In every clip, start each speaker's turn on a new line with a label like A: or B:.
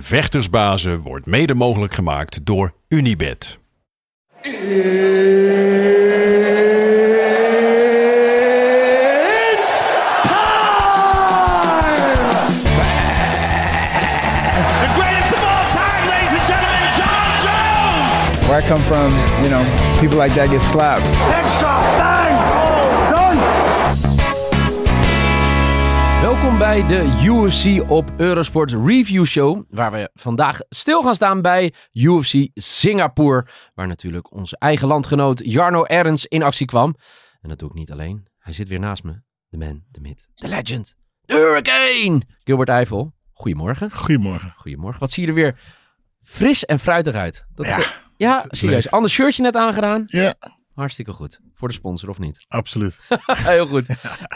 A: Vechtersbazen wordt mede mogelijk gemaakt door Unibed.
B: It's time!
C: The greatest of all time, ladies and gentlemen, John Jones!
D: Where I come from, you know, people like that get slapped.
E: Welkom bij de UFC op Eurosport Review Show, waar we vandaag stil gaan staan bij UFC Singapore, waar natuurlijk onze eigen landgenoot Jarno Ernst in actie kwam. En dat doe ik niet alleen. Hij zit weer naast me. De man, de myth, de legend, de hurricane! Gilbert Eiffel, goedemorgen.
F: Goedemorgen.
E: Goedemorgen. Wat zie je er weer fris en fruitig uit. Dat,
F: Ja,
E: eh, ja serieus. Ander shirtje net aangedaan.
F: Ja,
E: Hartstikke goed. Voor de sponsor of niet?
F: absoluut.
E: Heel goed.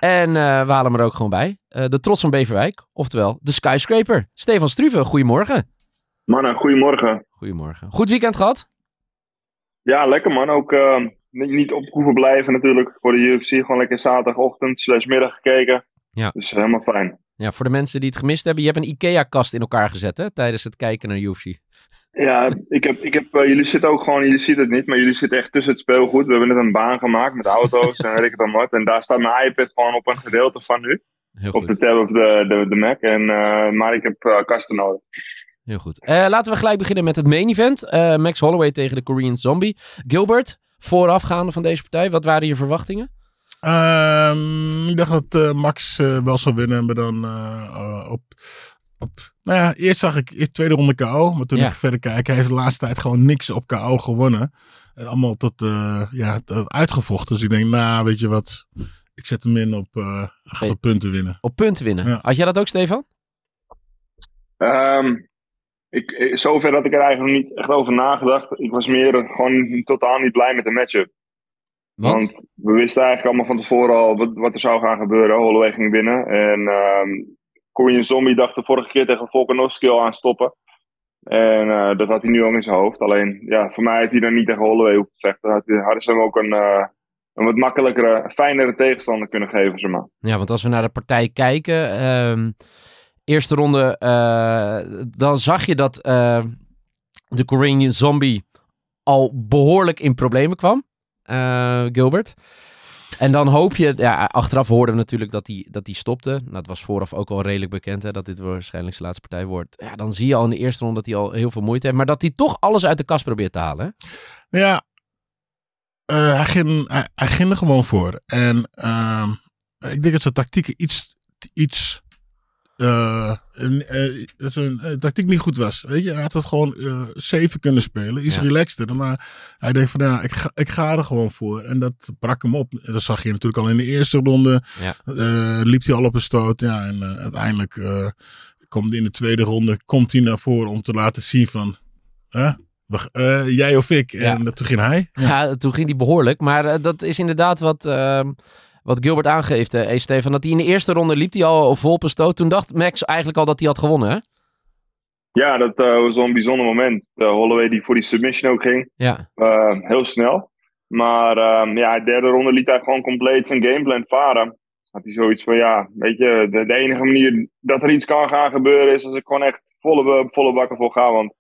E: En eh, we halen hem er ook gewoon bij. Eh, de trots van Beverwijk. Oftewel, de skyscraper. Stefan Struve, goedemorgen.
G: Mannen, goedemorgen.
E: Goedemorgen. Goed weekend gehad?
G: Ja, lekker man. Ook eh, niet- niet op hoeven blijven natuurlijk voor de UFC. Gewoon lekker zaterdagochtend slash middag gekeken.
E: Ja.
G: Dus helemaal fijn.
E: Ja, voor de mensen die het gemist hebben. Je hebt een IKEA-kast in elkaar gezet hè, tijdens het kijken naar UFC.
G: Ja, ik heb, ik heb, eh, jullie zitten ook gewoon, jullie zien het niet, maar jullie zitten echt tussen het speelgoed. We hebben net een baan gemaakt met auto's en weet ik het dan wat. En daar staat mijn iPad gewoon op een gedeelte van nu.
E: Heel
G: Of de tab of de, de, de Mac. En, eh, maar ik heb eh, kasten nodig.
E: Heel goed. Eh, laten we gelijk beginnen met het main event. Eh, Max Holloway tegen de Korean Zombie. Gilbert, voorafgaande van deze partij. Wat waren je verwachtingen?
F: Ehm, ik dacht dat eh, Max wel zou winnen, maar dan op, op... Nou ja, eerst zag ik eerst tweede ronde KO, maar toen
E: Ja.
F: ik verder kijk, hij heeft de laatste tijd gewoon niks op KO gewonnen. En allemaal tot, eh, ja, tot uitgevochten. Dus ik denk, nou, weet je wat, ik zet hem in op, eh gaat op punten winnen.
E: Op punten winnen.
F: Ja.
E: Had jij dat ook, Stefan?
G: Ehm, ik, eh, zover had ik er eigenlijk nog niet echt over nagedacht. Ik was meer gewoon totaal niet blij met de matchup.
E: Want?
G: Want we wisten eigenlijk allemaal van tevoren al wat, wat er zou gaan gebeuren. Holloway ging winnen. En ehm Korean Zombie dacht de vorige keer tegen Volkanovski al aan stoppen. En eh, dat had hij nu ook in zijn hoofd. Alleen, ja, voor mij had hij dan niet tegen Holloway hoeven te vechten. Had, hadden ze hem ook een, eh, een wat makkelijkere, fijnere tegenstander kunnen geven, zeg maar.
E: Ja, want als we naar de partij kijken, ehm, eerste ronde, eh, dan zag je dat de Korean Zombie al behoorlijk in problemen kwam, Gilbert. En dan hoop je, ja, achteraf hoorden we natuurlijk dat hij dat die stopte. Dat was vooraf ook al redelijk bekend, hè, dat dit waarschijnlijk zijn laatste partij wordt. Ja, dan zie je al in de eerste ronde dat hij al heel veel moeite heeft, maar dat hij toch alles uit de kast probeert te halen.
F: Ja, eh, hij, ging, hij, ging er gewoon voor. En ehm, ik denk dat zijn tactiek iets, iets dat zijn eh, tactiek niet goed was. Weet je, hij had het gewoon safe kunnen spelen, iets
E: Ja.
F: relaxter. Maar hij denkt van, ja, ik ga, ik ga er gewoon voor. En dat brak hem op. Dat zag je natuurlijk al in de eerste ronde.
E: Ja.
F: Liep hij al op een stoot. Ja, en uiteindelijk komt in de tweede ronde komt hij naar voren om te laten zien van, hè, jij of ik.
E: Ja.
F: En toen ging hij.
E: Ja, toen ging hij behoorlijk. Maar dat is inderdaad wat, ehm, wat Gilbert aangeeft, eh hey Stefan. Dat hij in de eerste ronde liep hij al vol stoot. Toen dacht Max eigenlijk al dat hij had gewonnen, hè?
G: Ja, dat eh, was wel een bijzonder moment. Eh, Holloway die voor die submission ook ging.
E: Ja,
G: Eh, heel snel. Maar ehm, ja, de derde ronde liet hij gewoon compleet zijn gameplan varen. Had hij zoiets van, ja, weet je, de, de enige manier dat er iets kan gaan gebeuren is als ik gewoon echt volle, volle bakken voor ga. Want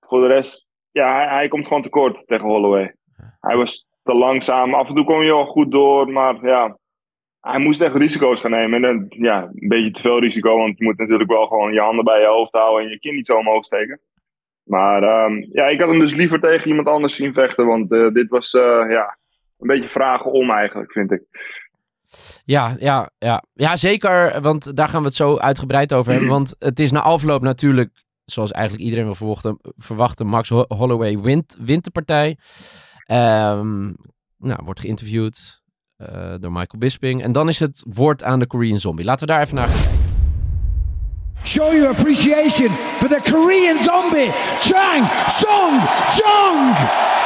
G: voor de rest, ja, hij, hij komt gewoon tekort tegen Holloway. Hij was te langzaam. Af en toe kom je wel goed door, maar ja, hij moest echt risico's gaan nemen. En dan, ja, een beetje te veel risico, want je moet natuurlijk wel gewoon je handen bij je hoofd houden en je kin niet zo omhoog steken. Maar ehm, ja, ik had hem dus liever tegen iemand anders zien vechten. Want eh, dit was eh, ja, een beetje vragen om eigenlijk, vind ik.
E: ja, ja, ja. ja, zeker. Want daar gaan we het zo uitgebreid over hebben. Want het is na afloop natuurlijk, zoals eigenlijk iedereen wil verwachten, verwachten Max Ho- Holloway wint, wint de partij. Ehm, nou, wordt geïnterviewd eh, door Michael Bisping. En dan is het woord aan de Korean Zombie. Laten we daar even naar kijken.
B: show your appreciation for the Korean zombie, Chang Song Jung!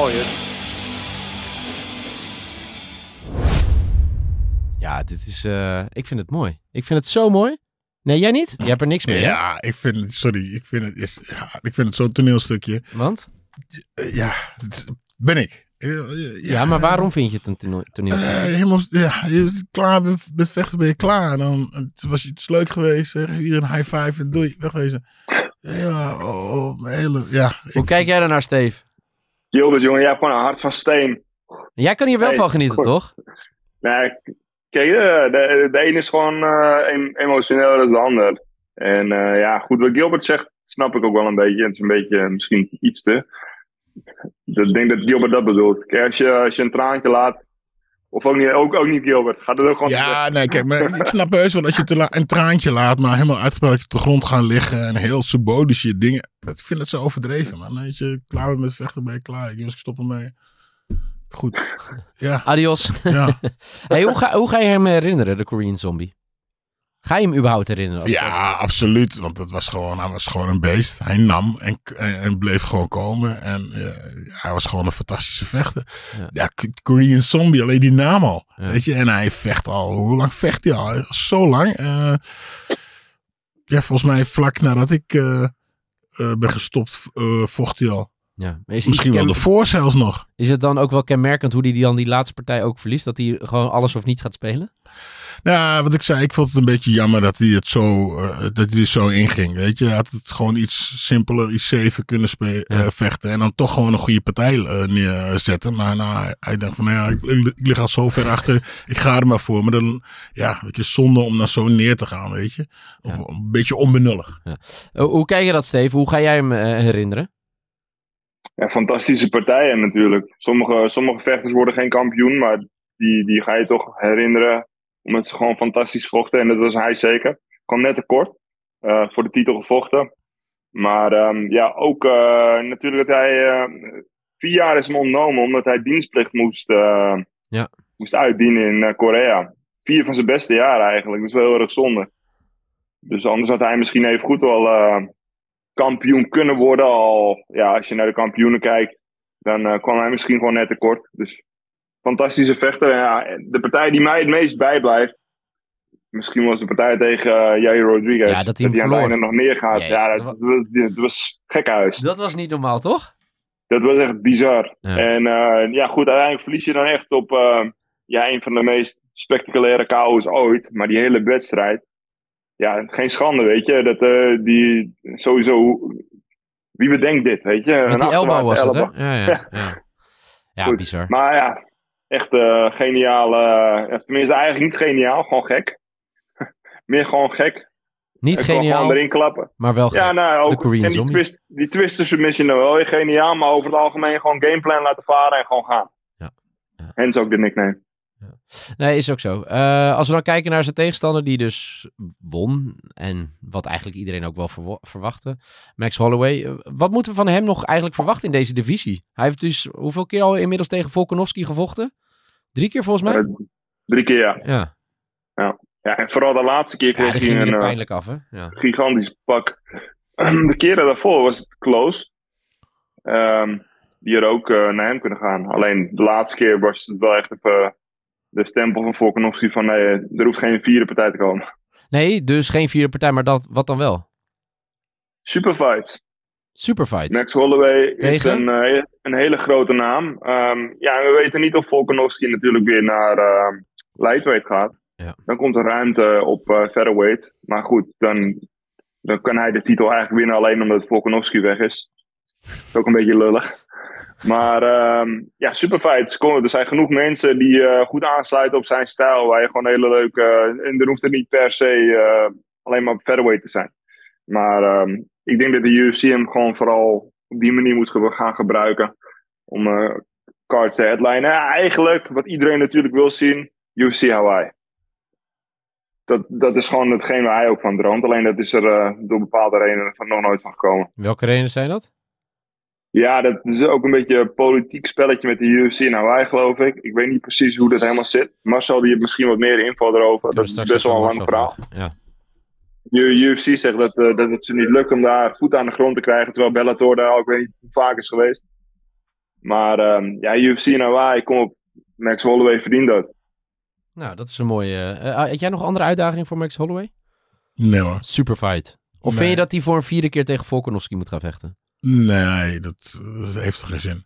H: Mooier.
E: Ja, dit is... eh, ik vind het mooi. Ik vind het zo mooi. Nee, jij niet? Jij hebt er niks mee, hè?
F: Ja, ik vind het, sorry, ik vind het, is, ja, ik vind het zo'n toneelstukje.
E: Want?
F: Eh, ja, ben ik. Eh,
E: Ja, maar waarom vind je het een toneel?
F: Helemaal, ja, je bent klaar met, met vechten ben je klaar. En dan het was het leuk geweest. Zeg, hier een high five en doei, wegwezen. Ja, oh, oh, hele, ja.
E: Hoe kijk jij daarnaar, Steve?
G: Gilbert, jongen, jij hebt gewoon een hart van steen.
E: Jij kan hier wel
G: Nee,
E: van genieten,
G: goed.
E: toch?
G: Nee, kijk, de, de, de een is gewoon eh, em- emotioneler dan de ander. En eh, ja, goed, wat Gilbert zegt, snap ik ook wel een beetje. Het is een beetje eh, misschien iets te. Ik denk dat Gilbert dat bedoelt. Kijk, als je, als je een traantje laat, of ook niet, ook, ook niet Gilbert, gaat het ook gewoon.
F: Ja, nee, kijk, maar ik snap heus wel als je te la- een traantje laat, maar helemaal uitgebreid op de grond gaan liggen en heel symbolisch dingen. Ik vind het zo overdreven, man. Weet je, klaar bent met vechten, ben je klaar. Ik, ik stop ermee. Goed. Ja,
E: Adios.
F: ja.
E: hey, hoe, ga, hoe ga je hem herinneren, de Korean Zombie? Ga je hem überhaupt herinneren? als-
F: Ja, absoluut. Want het was gewoon, hij was gewoon een beest. Hij nam en, en, bleef gewoon komen. En eh, hij was gewoon een fantastische vechter.
E: Ja.
F: Korean Zombie, alleen die naam al.
E: Ja.
F: Weet je, en hij vecht al. Hoe lang vecht hij al? Zo lang. Eh, ja, volgens mij vlak nadat ik eh, ben gestopt, vocht hij al.
E: Ja. Is,
F: Misschien
E: is,
F: wel ervoor zelfs nog.
E: is het dan ook wel kenmerkend hoe hij die dan die laatste partij ook verliest? Dat hij gewoon alles of niets gaat spelen?
F: Nou, wat ik zei, ik vond het een beetje jammer dat hij het zo, eh, dat hij er zo inging. Weet je, hij had het gewoon iets simpeler, iets safer kunnen eh, vechten. En dan toch gewoon een goede partij eh, neerzetten. Maar nou, hij, dacht van, nou ja, ik, ik- lig al zo ver achter, ik ga er maar voor. Maar dan, ja, weet je, zonde om dan zo neer te gaan, weet je. Of een beetje onbenullig.
E: Eh, hoe kijk je dat, Steve? Hoe ga jij hem herinneren?
G: Ja, fantastische partijen natuurlijk. Sommige, sommige vechters worden geen kampioen, maar die, die ga je toch herinneren. Omdat ze gewoon fantastisch vochten. En dat was hij zeker. Kwam net tekort. eh voor de titel gevochten. Maar ehm, ja, ook eh, natuurlijk dat hij eh, vier jaar is hem ontnomen. Omdat hij dienstplicht moest,
E: Ja.
G: moest uitdienen in Korea. Vier van zijn beste jaren eigenlijk. Dat is wel heel erg zonde. Dus anders had hij misschien even goed wel kampioen kunnen worden. Al, ja, als je naar de kampioenen kijkt, dan eh, kwam hij misschien gewoon net tekort. Dus fantastische vechter. En ja, de partij die mij het meest bijblijft. Misschien was de partij tegen uh, Jair Rodriguez.
E: Ja, dat hij hem
G: aan het
E: verloor.
G: einde nog neergaat.
E: Jezus,
G: ja,
E: dat
G: dat, was, dat was gekhuis.
E: Dat was niet normaal, toch?
G: Dat was echt bizar.
E: Ja.
G: En eh, ja, goed, uiteindelijk verlies je dan echt op eh, ja, een van de meest spectaculaire chaos ooit. Maar die hele wedstrijd, ja, geen schande, weet je. Dat, eh, die, sowieso, wie bedenkt dit, weet je?
E: Met die elbow was
G: achterwaartse
E: het, hè?
G: elbow.
E: Ja, ja, ja. Ja, bizar.
G: Maar ja, echt eh geniaal. eh, tenminste, eigenlijk niet geniaal, gewoon gek. Meer gewoon gek.
E: Niet
G: kon
E: geniaal,
G: gewoon erin klappen.
E: maar wel
G: Ja, nou, ook, en die, twist, die twister submission dan wel weer geniaal, maar over het algemeen gewoon gameplan laten varen en gewoon gaan.
E: Ja. Ja.
G: En is ook de nickname.
E: Nee, is ook zo. Eh, als we dan kijken naar zijn tegenstander, die dus won. En wat eigenlijk iedereen ook wel verwa- verwachtte. Max Holloway. eh, Wat moeten we van hem nog eigenlijk verwachten in deze divisie? Hij heeft dus hoeveel keer al inmiddels tegen Volkanovski gevochten? Drie keer volgens mij?
G: Eh, drie keer ja.
E: ja.
G: ja. En vooral de laatste keer kreeg hij
E: ging
G: een
E: pijnlijk af, hè? Ja.
G: gigantisch pak. De keren daarvoor was het close. Ehm, die er ook naar hem kunnen gaan. Alleen de laatste keer was het wel echt even de stempel van Volkanovski van nee, er hoeft geen vierde partij te komen.
E: Nee, dus geen vierde partij, maar dat, wat dan wel?
G: Superfights.
E: Superfight.
G: Max Holloway is een, eh, een hele grote naam. Ehm, ja, we weten niet of Volkanovski natuurlijk weer naar ehm lightweight gaat.
E: Ja.
G: Dan komt er ruimte op eh featherweight. Maar goed, dan, dan kan hij de titel eigenlijk winnen alleen omdat Volkanovski weg is. Dat is ook een beetje lullig. Maar ehm, ja, super fight. Er zijn genoeg mensen die eh, goed aansluiten op zijn stijl. Waar je gewoon hele leuke. en dan hoeft het niet per se eh, alleen maar featherweight te zijn. Maar ehm, ik denk dat de UFC hem gewoon vooral op die manier moet gaan gebruiken. Om eh cards te headlinen. Eigenlijk, wat iedereen natuurlijk wil zien, UFC Hawaii. Dat, dat is gewoon hetgeen waar hij ook van droomt. Alleen dat is er eh, door bepaalde redenen van nog nooit van gekomen.
E: Welke redenen zijn dat?
G: Ja, dat is ook een beetje een politiek spelletje met de UFC in Hawaii, geloof ik. Ik weet niet precies hoe dat helemaal zit. Marcel die heeft misschien wat meer info erover. Dat is best wel een lang verhaal.
E: Ja.
G: De UFC zegt dat, eh, dat het ze niet lukt om daar voet aan de grond te krijgen. Terwijl Bellator daar ook weet niet hoe vaak is geweest. Maar ehm, ja, UFC in Hawaii, kom op. Max Holloway verdient dat.
E: Nou, dat is een mooie... eh, had jij nog andere uitdaging voor Max Holloway?
F: Nee hoor.
E: Superfight. Of vind je dat hij voor een vierde keer tegen Volkanovski moet gaan vechten?
F: Nee, dat, dat heeft toch geen zin.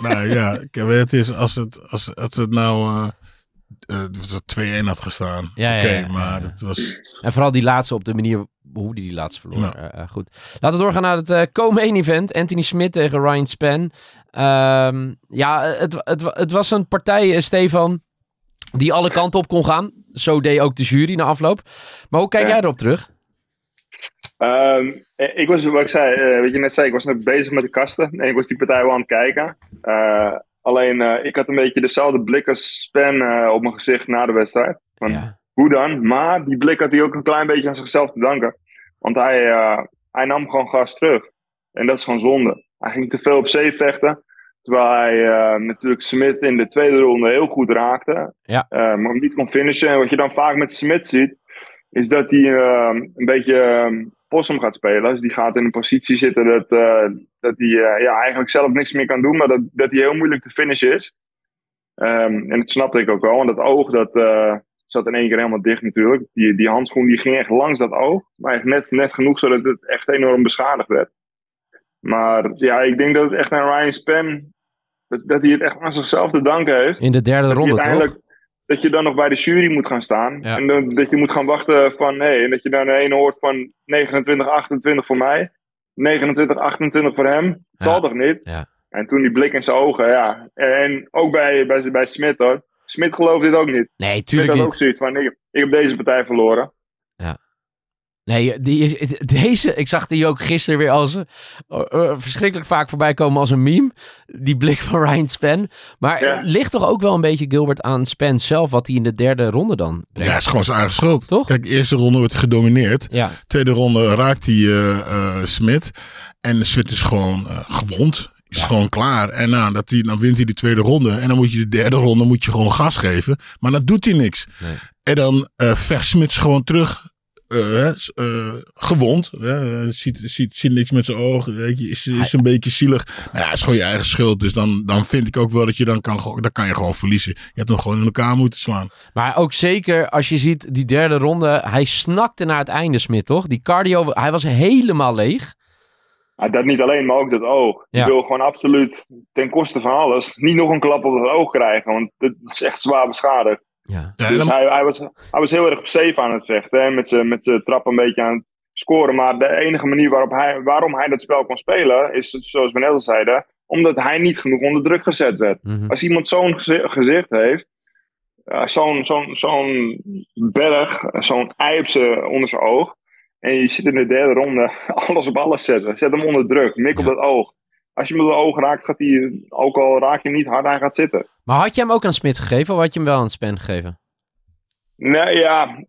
F: nou ja, kijk, het is als het, als, als het nou eh eh, 2-1 had gestaan.
E: Ja, ja,
F: Oké,
E: ja, ja,
F: maar dat was.
E: En vooral die laatste op de manier hoe die die laatste verloor.
F: Nou.
E: Goed. Laten we doorgaan naar het eh co-main event. Anthony Smith tegen Ryan Span. Ehm, ja, het, het, het was een partij, Stefan, die alle kanten op kon gaan. Zo deed ook de jury na afloop. Maar hoe kijk
G: Ja.
E: jij erop terug?
G: Ehm, ik was, wat ik zei, eh, wat je net zei, ik was net bezig met de kasten. En ik was die partij wel aan het kijken. Eh, alleen, eh, ik had een beetje dezelfde blik als Span eh, op mijn gezicht na de wedstrijd. Van,
E: Ja.
G: Hoe dan? Maar die blik had hij ook een klein beetje aan zichzelf te danken. Want hij, eh, hij nam gewoon gas terug. En dat is gewoon zonde. Hij ging te veel op zee vechten. Terwijl hij eh, natuurlijk Smith in de tweede ronde heel goed raakte.
E: Ja.
G: Eh, maar hem niet kon finishen. En wat je dan vaak met Smith ziet, is dat hij eh, een beetje eh, possum gaat spelen. Dus die gaat in een positie zitten dat, eh, dat hij eh, ja, eigenlijk zelf niks meer kan doen. Maar dat, dat hij heel moeilijk te finishen is. Ehm, en dat snapte ik ook wel. Want dat oog dat, eh, zat in één keer helemaal dicht natuurlijk. Die, die handschoen die ging echt langs dat oog. Maar echt net, net genoeg zodat het echt enorm beschadigd werd. Maar ja, ik denk dat het echt aan Ryan Span... Dat, dat hij het echt aan zichzelf te danken heeft.
E: In de derde ronde, toch?
G: Dat je dan nog bij de jury moet gaan staan.
E: Ja.
G: En dan, dat je moet gaan wachten van... Nee, en dat je dan de ene hoort van 29, 28 voor mij. 29, 28 voor hem. Het
E: Ja.
G: zal toch niet?
E: Ja.
G: En toen die blik in zijn ogen, ja. En ook bij, bij, bij Smit hoor. Smit gelooft dit ook niet.
E: Nee,
G: Smit
E: tuurlijk
G: had
E: niet.
G: ook zoiets van, ik, ik heb deze partij verloren.
E: Nee, die is, deze, ik zag die ook gisteren weer als eh, eh, verschrikkelijk vaak voorbij komen als een meme. Die blik van Ryan Span. Maar
G: Ja.
E: het ligt toch ook wel een beetje, Gilbert, aan Span zelf, wat hij in de derde ronde dan brengt.
F: Ja, het is gewoon zijn eigen schuld.
E: Toch?
F: Kijk, eerste ronde wordt hij gedomineerd.
E: Ja,
F: Tweede ronde raakt hij eh eh, Smit. En Smit is gewoon eh, gewond. Is gewoon klaar. En nou, dat hij, dan wint hij de tweede ronde. En dan moet je de derde ronde moet je gewoon gas geven. Maar dan doet hij niks.
E: Nee.
F: En dan eh vecht Smit gewoon terug. Eh, eh, gewond. hè, eh, ziet, ziet, ziet niks met zijn ogen. Weet je, is, is een beetje zielig. Nou ja, het is gewoon je eigen schuld. Dus dan, dan vind ik ook wel dat je dan kan, dan kan je gewoon verliezen. Je hebt hem gewoon in elkaar moeten slaan.
E: maar ook zeker als je ziet die derde ronde. Hij snakte naar het einde, Smit, toch? Die cardio, hij was helemaal leeg.
G: Dat niet alleen, maar ook dat oog.
E: Ja.
G: Ik wil gewoon absoluut ten koste van alles niet nog een klap op het oog krijgen. Want het is echt zwaar beschadigd.
E: Ja,
F: Ja,
G: Dus
F: dan-
G: hij, hij, was, hij was heel erg op safe aan het vechten. Hè, met zijn met zijn trap een beetje aan het scoren. Maar de enige manier waarop hij, waarom hij dat spel kon spelen, is zoals we net al zeiden, omdat hij niet genoeg onder druk gezet werd.
E: mhm.
G: Als iemand zo'n gezi- gezicht heeft, zo'n zo'n zo'n berg, zo'n ei op onder zijn oog. En je zit in de derde ronde alles op alles zetten. Zet hem onder druk, mik op
E: Ja.
G: dat oog. Als je hem op het oog raakt, gaat hij, ook al raak je hem niet hard, hij gaat zitten.
E: Maar had je hem ook aan Smit gegeven of had je hem wel aan Span gegeven?
G: Nee, ja.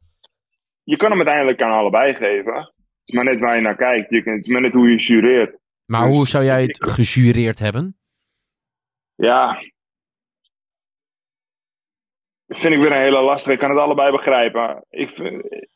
G: Je kan hem uiteindelijk aan allebei geven. Het is maar net waar je naar kijkt. Je, kunt- het is maar net hoe je jureert.
E: Maar
G: Dus
E: hoe zou jij het gejureerd hebben?
G: Ja. Dat vind ik weer een hele lastige. Ik kan het allebei begrijpen. Ik, vind-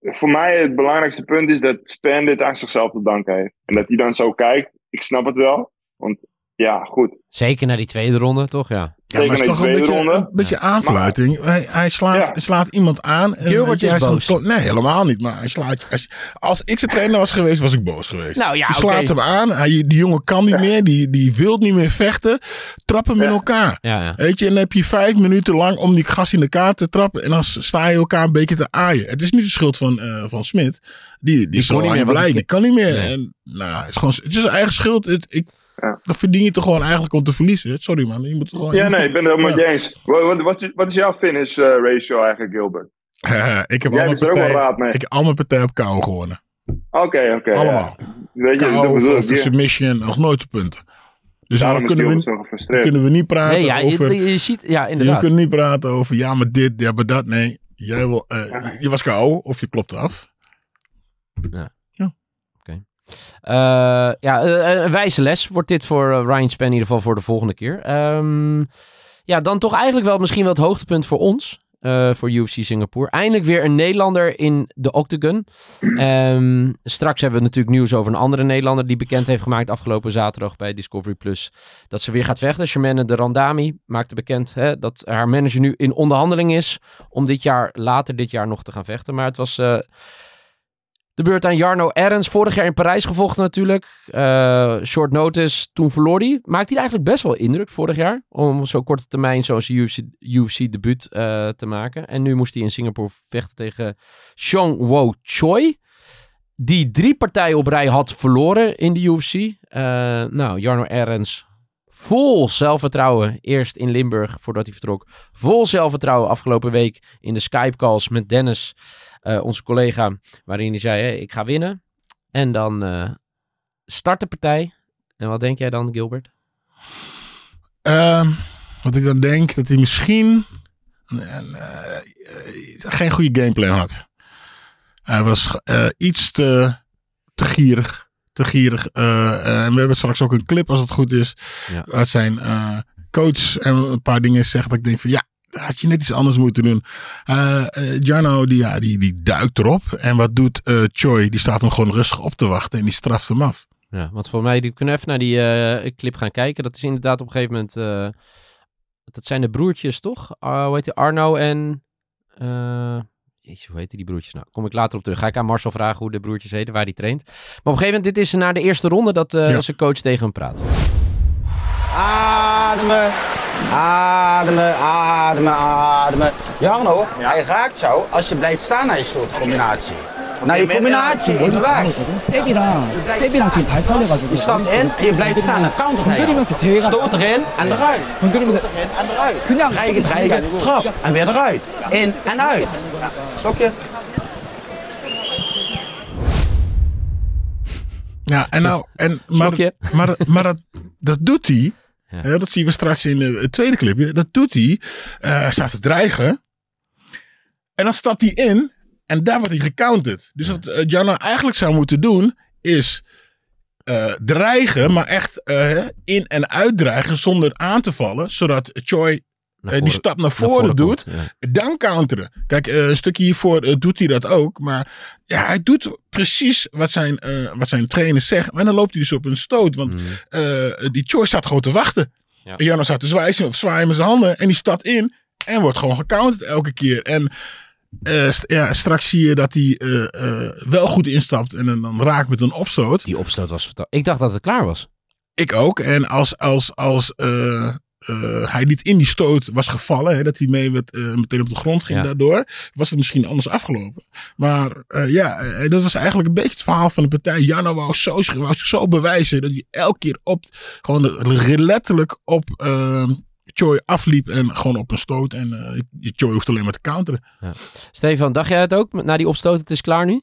G: voor mij het belangrijkste punt is dat Span dit aan zichzelf te danken heeft. En dat hij dan zo kijkt. Ik snap het wel. Want ja, goed.
E: Zeker naar die tweede ronde, toch? Ja.
F: Ja, maar het is toch een beetje,
G: ronde.
F: een beetje aanfluiting. Hij, hij slaat,
G: Ja.
F: slaat iemand aan. En
E: Gilbert
F: je,
E: is
F: hij
E: boos.
F: staat- Nee, helemaal niet. Maar hij slaat, als, als ik zijn trainer was geweest, was ik boos geweest.
E: Nou ja, oké.
F: slaat hem aan. Hij, die jongen kan niet meer. Die, die wil niet meer vechten. Trap hem in elkaar.
E: Ja, ja.
F: Weet je, en dan heb je vijf minuten lang om die gas in elkaar te trappen. En dan sta je elkaar een beetje te aaien. Het is niet de schuld van, eh, van Smit. Die, die, is al
E: niet meer,
F: blij.
E: die-
F: Die kan niet meer.
E: Nee.
F: En, nou, het is gewoon het is zijn eigen schuld. Het, ik,
G: Ja,
F: Dan verdien je toch gewoon eigenlijk om te verliezen. Sorry man, je moet toch gewoon...
G: ja nee, ik ben het helemaal met
F: Ja.
G: je eens. Wat, wat, wat, is- jouw finish eh, ratio eigenlijk, Gilbert?
F: ik heb
G: Jij er ook wel
F: partijen,
G: raad mee.
F: ik heb allemaal partijen op kou gewonnen.
G: Oké, oké. ja.
F: Allemaal.
G: Weet je, dat bedoel
F: of,
G: Ja.
F: submission, nog nooit de punten. Dus
G: Daarom
F: dan kunnen we, kunnen we niet praten
E: Nee, ja,
F: over...
E: je, je ziet, ja,
F: Je
E: inderdaad.
F: kunt niet praten over ja, maar dit, ja, maar dat. Nee, jij wil, eh, je was kou of je klopte af.
E: Eh, ja, eh, een wijze les wordt dit voor eh, Ryan Span in ieder geval voor de volgende keer. Ehm, ja, dan toch eigenlijk wel misschien wel het hoogtepunt voor ons. eh, voor UFC Singapore. Eindelijk weer een Nederlander in de Octagon. Ehm, straks hebben we natuurlijk nieuws over een andere Nederlander die bekend heeft gemaakt afgelopen zaterdag bij Discovery Plus. Dat ze weer gaat vechten. Shermane de Randami maakte bekend hè, dat haar manager nu in onderhandeling is om dit jaar, later dit jaar nog te gaan vechten. Maar het was eh, de beurt aan Jarno Erens. Vorig jaar in Parijs gevochten natuurlijk. Eh, short notice, toen verloor hij. Maakte hij eigenlijk best wel indruk vorig jaar. Om zo'n korte termijn zo'n UFC, UFC debuut eh, te maken. En nu moest hij in Singapore vechten tegen Sean Wo Choi. Die drie partijen op rij had verloren in de UFC. Eh, nou, Jarno Erens vol zelfvertrouwen. Eerst in Limburg voordat hij vertrok. Vol zelfvertrouwen afgelopen week in de Skype calls met Dennis, eh, onze collega. Waarin hij zei, hey, ik ga winnen. En dan eh, start de partij. En wat denk jij dan, Gilbert?
F: Ehm, wat ik dan denk, dat hij misschien eh, geen goede gameplay had. Hij was iets te, te gierig. Te gierig. en we hebben straks ook een clip, als het goed is.
E: Ja.
F: Uit zijn coach en een paar dingen zegt dat ik denk van ja, had je net iets anders moeten doen. Eh eh, Jarno, die, ja, die, die duikt erop. En wat doet eh, Choi? Die staat hem gewoon rustig op te wachten en die straft hem af.
E: Ja, want voor mij, die kunnen even naar die eh, clip gaan kijken. Dat is inderdaad op een gegeven moment... eh, dat zijn de broertjes, toch? Ah, hoe heet die? Arno en... eh jeetje, hoe heet die broertjes nou? Kom ik later op terug. Ga ik aan Marcel vragen hoe de broertjes heten, waar die traint. Maar op een gegeven moment, dit is naar de eerste ronde dat eh,
F: Ja.
E: zijn coach tegen hem praat.
H: Ademen, Ademen, ademen, ademen. Jarno, ja. hij raakt jou als je blijft staan naar je stootcombinatie. Naar nou, je combinatie
B: in de weg.
H: Je stapt in en je blijft staan. Dan counter hij. Stoot erin en eruit.
B: Stoot
H: erin en eruit. Dreigen, dreigen, trap en weer eruit. In en uit. Sokje.
F: Ja, en nou, en, maar, maar, maar, maar dat, dat doet hij
E: ja.
F: Hè, dat zien we straks in eh, het tweede clipje. Dat doet hij. Eh, hij staat te dreigen. En dan stapt hij in. En daar wordt hij gecounterd. Dus wat uh, Jana eigenlijk zou moeten doen. Is eh, dreigen. Maar echt eh, in- en uitdreigen. Zonder aan te vallen. Zodat Choi Eh, die stap naar
E: naar
F: voren, doet.
E: komt, ja.
F: Dan counteren. Kijk, eh, een stukje hiervoor eh, doet hij dat ook. Maar ja, hij doet precies wat zijn, eh, wat zijn trainer zegt. Maar dan loopt hij dus op een stoot. Want
E: Mm.
F: eh, die Choi staat gewoon te wachten.
E: Ja.
F: En staat te zwaaien, of zwaaien met zijn handen. En die stapt in. En wordt gewoon gecounterd elke keer. En st- ja, straks zie je dat hij wel goed instapt. En dan, raakt met een opstoot.
E: Die opstoot was fantastisch. Ik dacht dat het klaar was.
F: Ik ook. En als, als, als eh, hij niet in die stoot was gevallen, hè, dat hij mee werd, eh, meteen op de grond ging
E: Ja.
F: daardoor, was het misschien anders afgelopen. Maar eh, ja, dat was eigenlijk een beetje het verhaal van de partij. Janno wou, zo, wou zo bewijzen dat hij elke keer op, gewoon letterlijk op Choi afliep en gewoon op een stoot. En eh Choi hoeft alleen maar te counteren.
E: Stefan, dacht jij het ook? Na die opstoot, het is klaar nu?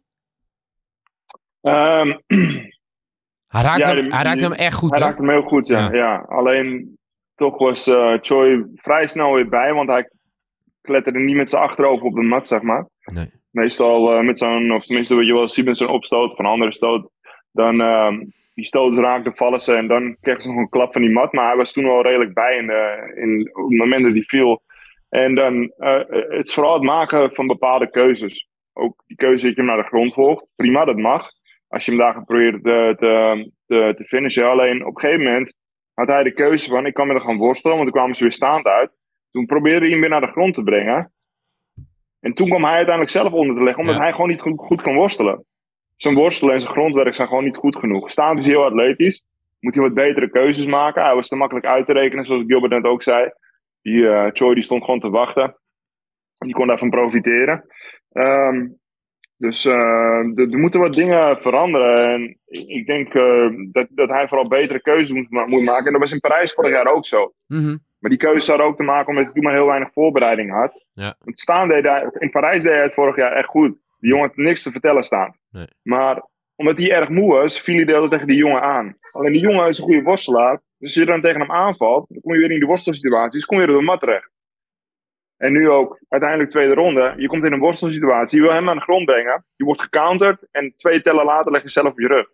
G: Ehm,
E: Hij raakte,
G: Ja,
E: hem, hij raakte
G: die-
E: hem echt goed,
G: hij
E: hè?
G: raakte hem heel goed, ja.
E: Ja.
G: ja. Alleen toch was eh, Choi vrij snel weer bij, want hij kletterde niet met zijn achterover op de mat, zeg maar.
E: Nee.
G: Meestal eh, met zo'n, of tenminste wat je wel ziet met zo'n opstoot of een andere stoot, dan ehm, die stoot raakte, vallen ze en dan kregen ze nog een klap van die mat. Maar hij was toen wel redelijk bij in, de, in, op het moment dat hij viel. En dan, eh, het is vooral het maken van bepaalde keuzes. Ook die keuze dat je hem naar de grond volgt, prima, dat mag. Als je hem daar te, te, te, te finishen. Alleen op een gegeven moment had hij de keuze van, ik kan met hem gaan worstelen, want toen kwamen ze weer staand uit. Toen probeerde hij hem weer naar de grond te brengen. En toen kwam hij uiteindelijk zelf onder te leggen, omdat
E: Ja.
G: hij gewoon niet goed, goed kan worstelen. Zijn worstelen en zijn grondwerk zijn gewoon niet goed genoeg. Staand is heel atletisch. Moet hij wat betere keuzes maken. Hij was te makkelijk uit te rekenen, zoals Gilbert net ook zei. Die eh Choi die stond gewoon te wachten. Die kon daarvan profiteren. Ehm, Dus eh, er, moeten wat dingen veranderen. En ik denk eh, dat, dat hij vooral betere keuzes moet, ma- moet maken. En dat was in Parijs vorig jaar ook zo.
E: Mhm.
G: Maar die keuze had ook te maken omdat hij toen maar heel weinig voorbereiding had.
E: Ja.
G: Want staan deed hij, in Parijs deed hij het vorig jaar echt goed. Die jongen had niks te vertellen staan.
E: Nee.
G: Maar omdat hij erg moe was, viel hij de hele tegen die jongen aan. Alleen die jongen is een goede worstelaar. Dus als je dan tegen hem aanvalt, dan kom je weer in die worstelsituaties, kom je weer door de mat terecht. En nu ook, uiteindelijk tweede ronde. Je komt in een worstelsituatie, je wil hem aan de grond brengen. Je wordt gecounterd en twee tellen later leg je zelf op je rug.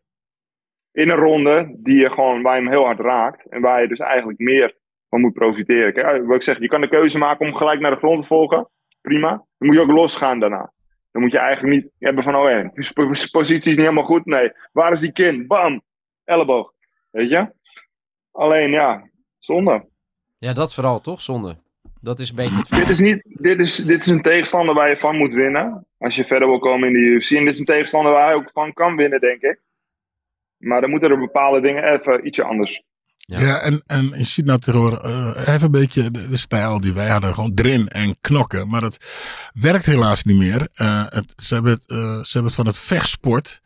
G: In een ronde die je gewoon, waar je hem heel hard raakt. En waar je dus eigenlijk meer van moet profiteren. Kijk, eh, wat ik zeg, je kan de keuze maken om gelijk naar de grond te volgen. Prima. Dan moet je ook losgaan daarna. Dan moet je eigenlijk niet hebben van, oh die pos- positie is niet helemaal goed. Nee, waar is die kin? Bam, elleboog. Weet je? Alleen ja, zonde.
E: Ja, dat vooral toch? Zonde. Dat is een beetje het
G: Dit is, niet, dit, is, dit is een tegenstander waar je van moet winnen. Als je verder wil komen in de UFC. En dit is een tegenstander waar hij ook van kan winnen, denk ik. Maar dan moeten er bepaalde dingen even ietsje anders.
F: Ja, en, en je ziet nou tegenwoordig, eh, heeft een beetje de, de stijl die wij hadden, gewoon erin en knokken. Maar dat werkt helaas niet meer. Eh, het, ze, hebben het, eh, ze hebben het van het vechtsport,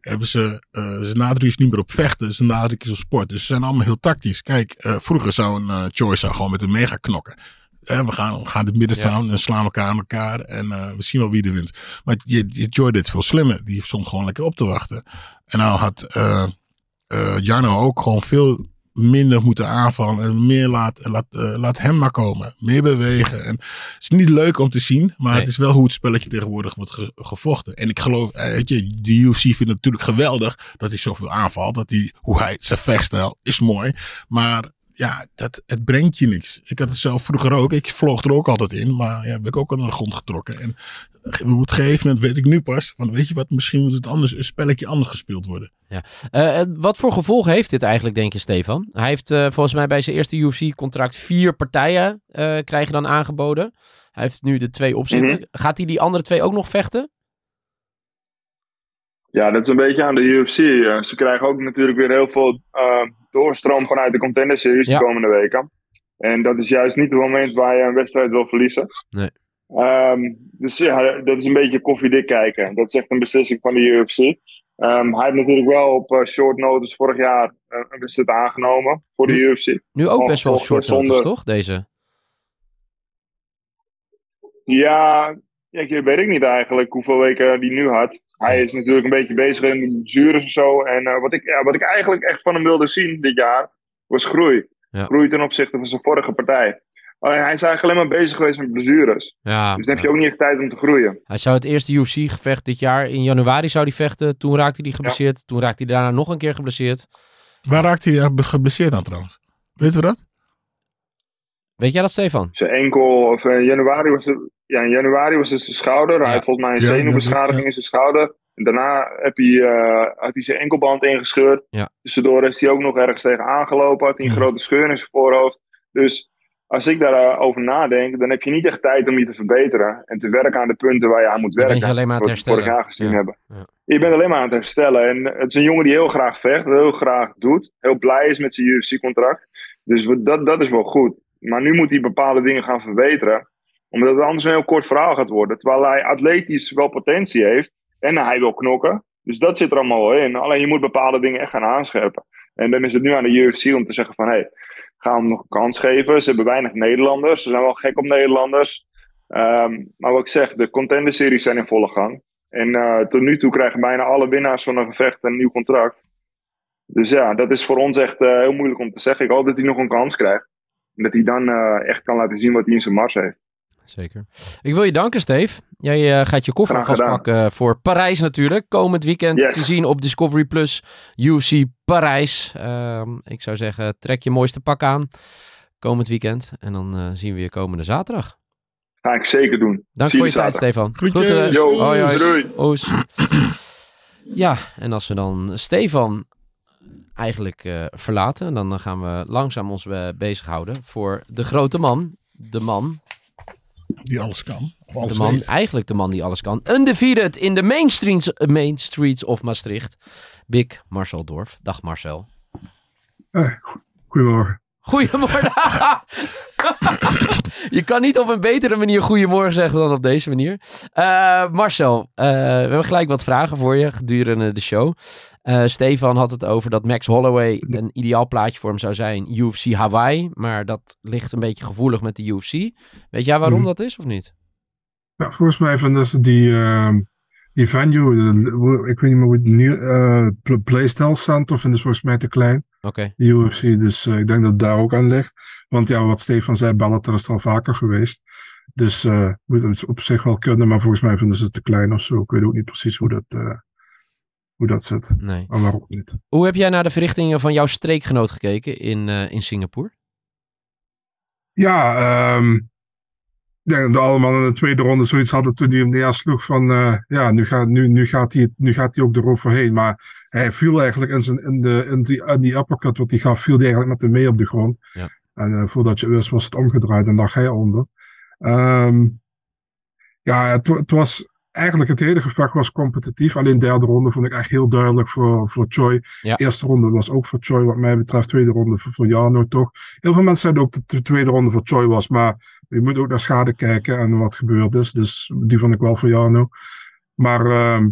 F: hebben ze, eh ze nadruk is niet meer op vechten, ze nadruk is op sport. Dus ze zijn allemaal heel tactisch. Kijk, eh, vroeger zou een eh, Choice zou gewoon met een mega knokken. We, gaan, we gaan het midden
E: Ja.
F: staan en slaan elkaar aan elkaar en eh, we zien wel wie er wint. Maar je, je Joy deed veel slimmer. Die stond gewoon lekker op te wachten. En nou had eh, Jarno ook gewoon veel minder moeten aanvallen. En meer laat, laat, laat hem maar komen. Meer bewegen. En het is niet leuk om te zien. Maar
E: Nee.
F: het is wel hoe het spelletje tegenwoordig wordt ge- gevochten. En ik geloof, eh, weet je, de UFC vindt het natuurlijk geweldig dat hij zoveel aanvalt. Dat hij, hoe hij zijn vechtstijl is mooi. Maar ja, dat, het brengt je niks. Ik had het zelf vroeger ook. Ik vloog er ook altijd in. Maar ja, heb ik ook aan de grond getrokken. En op het gegeven moment weet ik nu pas. Van weet je wat, misschien moet het anders, een spelletje anders gespeeld worden.
E: Eh, eh, wat voor gevolgen heeft dit eigenlijk, denk je, Stefan? Hij heeft eh, volgens mij bij zijn eerste UFC-contract vier partijen eh, krijgen dan aangeboden. Hij heeft nu de twee opzitten.
G: Mhm.
E: Gaat hij die andere twee ook nog vechten?
G: Ja, dat is een beetje aan de UFC. Eh, ze krijgen ook natuurlijk weer heel veel eh, doorstroom vanuit de contender series
E: Ja.
G: de komende weken. En dat is juist niet het moment waar je een wedstrijd wil verliezen.
E: Nee.
G: Ehm, dus ja, dat is een beetje koffiedik kijken. Dat is echt een beslissing van de UFC. Ehm, hij heeft natuurlijk wel op eh, short notice vorig jaar een wedstrijd aangenomen voor de. UFC.
E: Nu ook best wel short
G: zonder-
E: notice, toch? Deze.
G: Ja, ja, ik weet ik niet eigenlijk hoeveel weken die nu had. Hij is natuurlijk een beetje bezig in de blessures en zo. En eh, wat, ik, ja, wat ik eigenlijk echt van hem wilde zien dit jaar, was groei.
E: Ja.
G: Groei ten opzichte van zijn vorige partij. Alleen hij is eigenlijk alleen maar bezig geweest met blessures.
E: Ja,
G: Dus dan heb
E: ja.
G: je ook niet echt tijd om te groeien.
E: Hij zou het eerste UFC-gevecht dit jaar in januari zou hij vechten. Toen raakte hij geblesseerd. Toen raakte hij daarna nog een keer geblesseerd.
F: Waar raakt hij eh, geblesseerd aan trouwens? Weten we dat?
E: Weet jij dat, Stefan?
G: Zijn enkel, of eh, in januari was het, ja, in januari was het zijn schouder.
E: Ja.
G: Hij had volgens mij een zenuwbeschadiging in zijn schouder. En daarna heb hij, eh, had hij zijn enkelband ingescheurd.
E: Ja.
G: Tussendoor is hij ook nog ergens tegen aangelopen. Had hij een
F: Ja.
G: grote scheur in zijn voorhoofd. Dus als ik daarover over nadenk, dan heb je niet echt tijd om je te verbeteren. En te werken aan de punten waar je aan moet
E: Dan ben
G: werken.
E: je alleen maar aan het
G: Wat we vorig
E: herstellen.
G: jaar gezien
E: Ja.
G: hebben.
E: Ja.
G: Je bent alleen maar aan het herstellen. En het is een jongen die heel graag vecht. Heel graag doet. Heel blij is met zijn UFC-contract. Dus dat, dat is wel goed. Maar nu moet hij bepaalde dingen gaan verbeteren. Omdat het anders een heel kort verhaal gaat worden. Terwijl hij atletisch wel potentie heeft. En hij wil knokken. Dus dat zit er allemaal in. Alleen je moet bepaalde dingen echt gaan aanscherpen. En dan is het nu aan de UFC om te zeggen van... Hey, ga hem nog een kans geven. Ze hebben weinig Nederlanders. Ze zijn wel gek op Nederlanders. Ehm, maar wat ik zeg, de contender series zijn in volle gang. En eh, tot nu toe krijgen bijna alle winnaars van een gevecht een nieuw contract. Dus ja, dat is voor ons echt eh, heel moeilijk om te zeggen. Ik hoop dat hij nog een kans krijgt. En dat hij dan eh, echt kan laten zien wat hij in zijn mars heeft.
E: Zeker. Ik wil je danken, Steve. Jij eh, gaat je koffer
G: Graag
E: alvast
G: gedaan.
E: pakken voor Parijs natuurlijk. Komend weekend
G: Yes.
E: te zien op Discovery Plus UFC Parijs. Ehm, ik zou zeggen, trek je mooiste pak aan komend weekend. En dan eh, zien we je komende zaterdag.
G: Ga ik zeker doen.
E: Dank voor je tijd. Stefan.
F: Groetjes.
E: Groeten.
G: Yo,
E: Hoi, hoi.
G: doei.
E: Oos. Ja, en als we dan Stefan eigenlijk eh, verlaten, dan gaan we langzaam ons eh, bezighouden voor de grote man. De man,
F: Die alles kan. Of
E: de
F: alles
E: man
F: weet.
E: eigenlijk de man die alles kan. Undefeated in de main streets, main streets of Maastricht. Big Marcel Dorf. Dag Marcel.
I: Goedemorgen.
E: Goedemorgen. je kan niet op een betere manier goedemorgen zeggen dan op deze manier. Eh, Marcel, eh, we hebben gelijk wat vragen voor je gedurende de show. Eh, Stefan had het over dat Max Holloway een ideaal plaatje voor hem zou zijn. UFC Hawaii, maar dat ligt een beetje gevoelig met de UFC. Weet jij waarom
I: Mhm.
E: dat is of niet?
I: Ja, volgens mij vinden ze die, ehm, die venue, de- ik weet niet meer hoe het nieuw, eh, Pl- Playstyle Center, vinden ze volgens mij te klein. De UFC, dus eh, ik denk dat het daar ook aan ligt. Want ja, wat Stefan zei, Bellator is al vaker geweest. Dus eh moet het op zich wel kunnen, maar volgens mij vinden ze het te klein of zo. Ik weet ook niet precies hoe dat, eh, hoe dat zit.
E: Nee.
I: Waarom niet?
E: Hoe heb jij naar de verrichtingen van jouw streekgenoot gekeken in, in Singapore?
I: Ja, ik denk dat we allemaal in de tweede ronde zoiets hadden toen hij hem neersloeg van, eh, ja, nu gaat, nu, nu, gaat hij, nu gaat hij ook eroverheen. Maar hij viel eigenlijk in, zijn, in, de, in, die, in die uppercut wat hij gaf, viel hij eigenlijk met hem mee op de grond.
E: Ja.
I: En eh, voordat je wist was het omgedraaid en lag hij onder. Ehm, ja, het, het was eigenlijk het hele gevecht was competitief. Alleen de derde ronde vond ik echt heel duidelijk voor, voor Choi.
E: Ja.
I: Eerste ronde was ook voor Choi, wat mij betreft. Tweede ronde voor, voor Jarno toch. Heel veel mensen zeiden ook dat de tweede ronde voor Choi was. Maar je moet ook naar schade kijken en wat gebeurd is. Dus die vond ik wel voor Jarno. Maar ehm,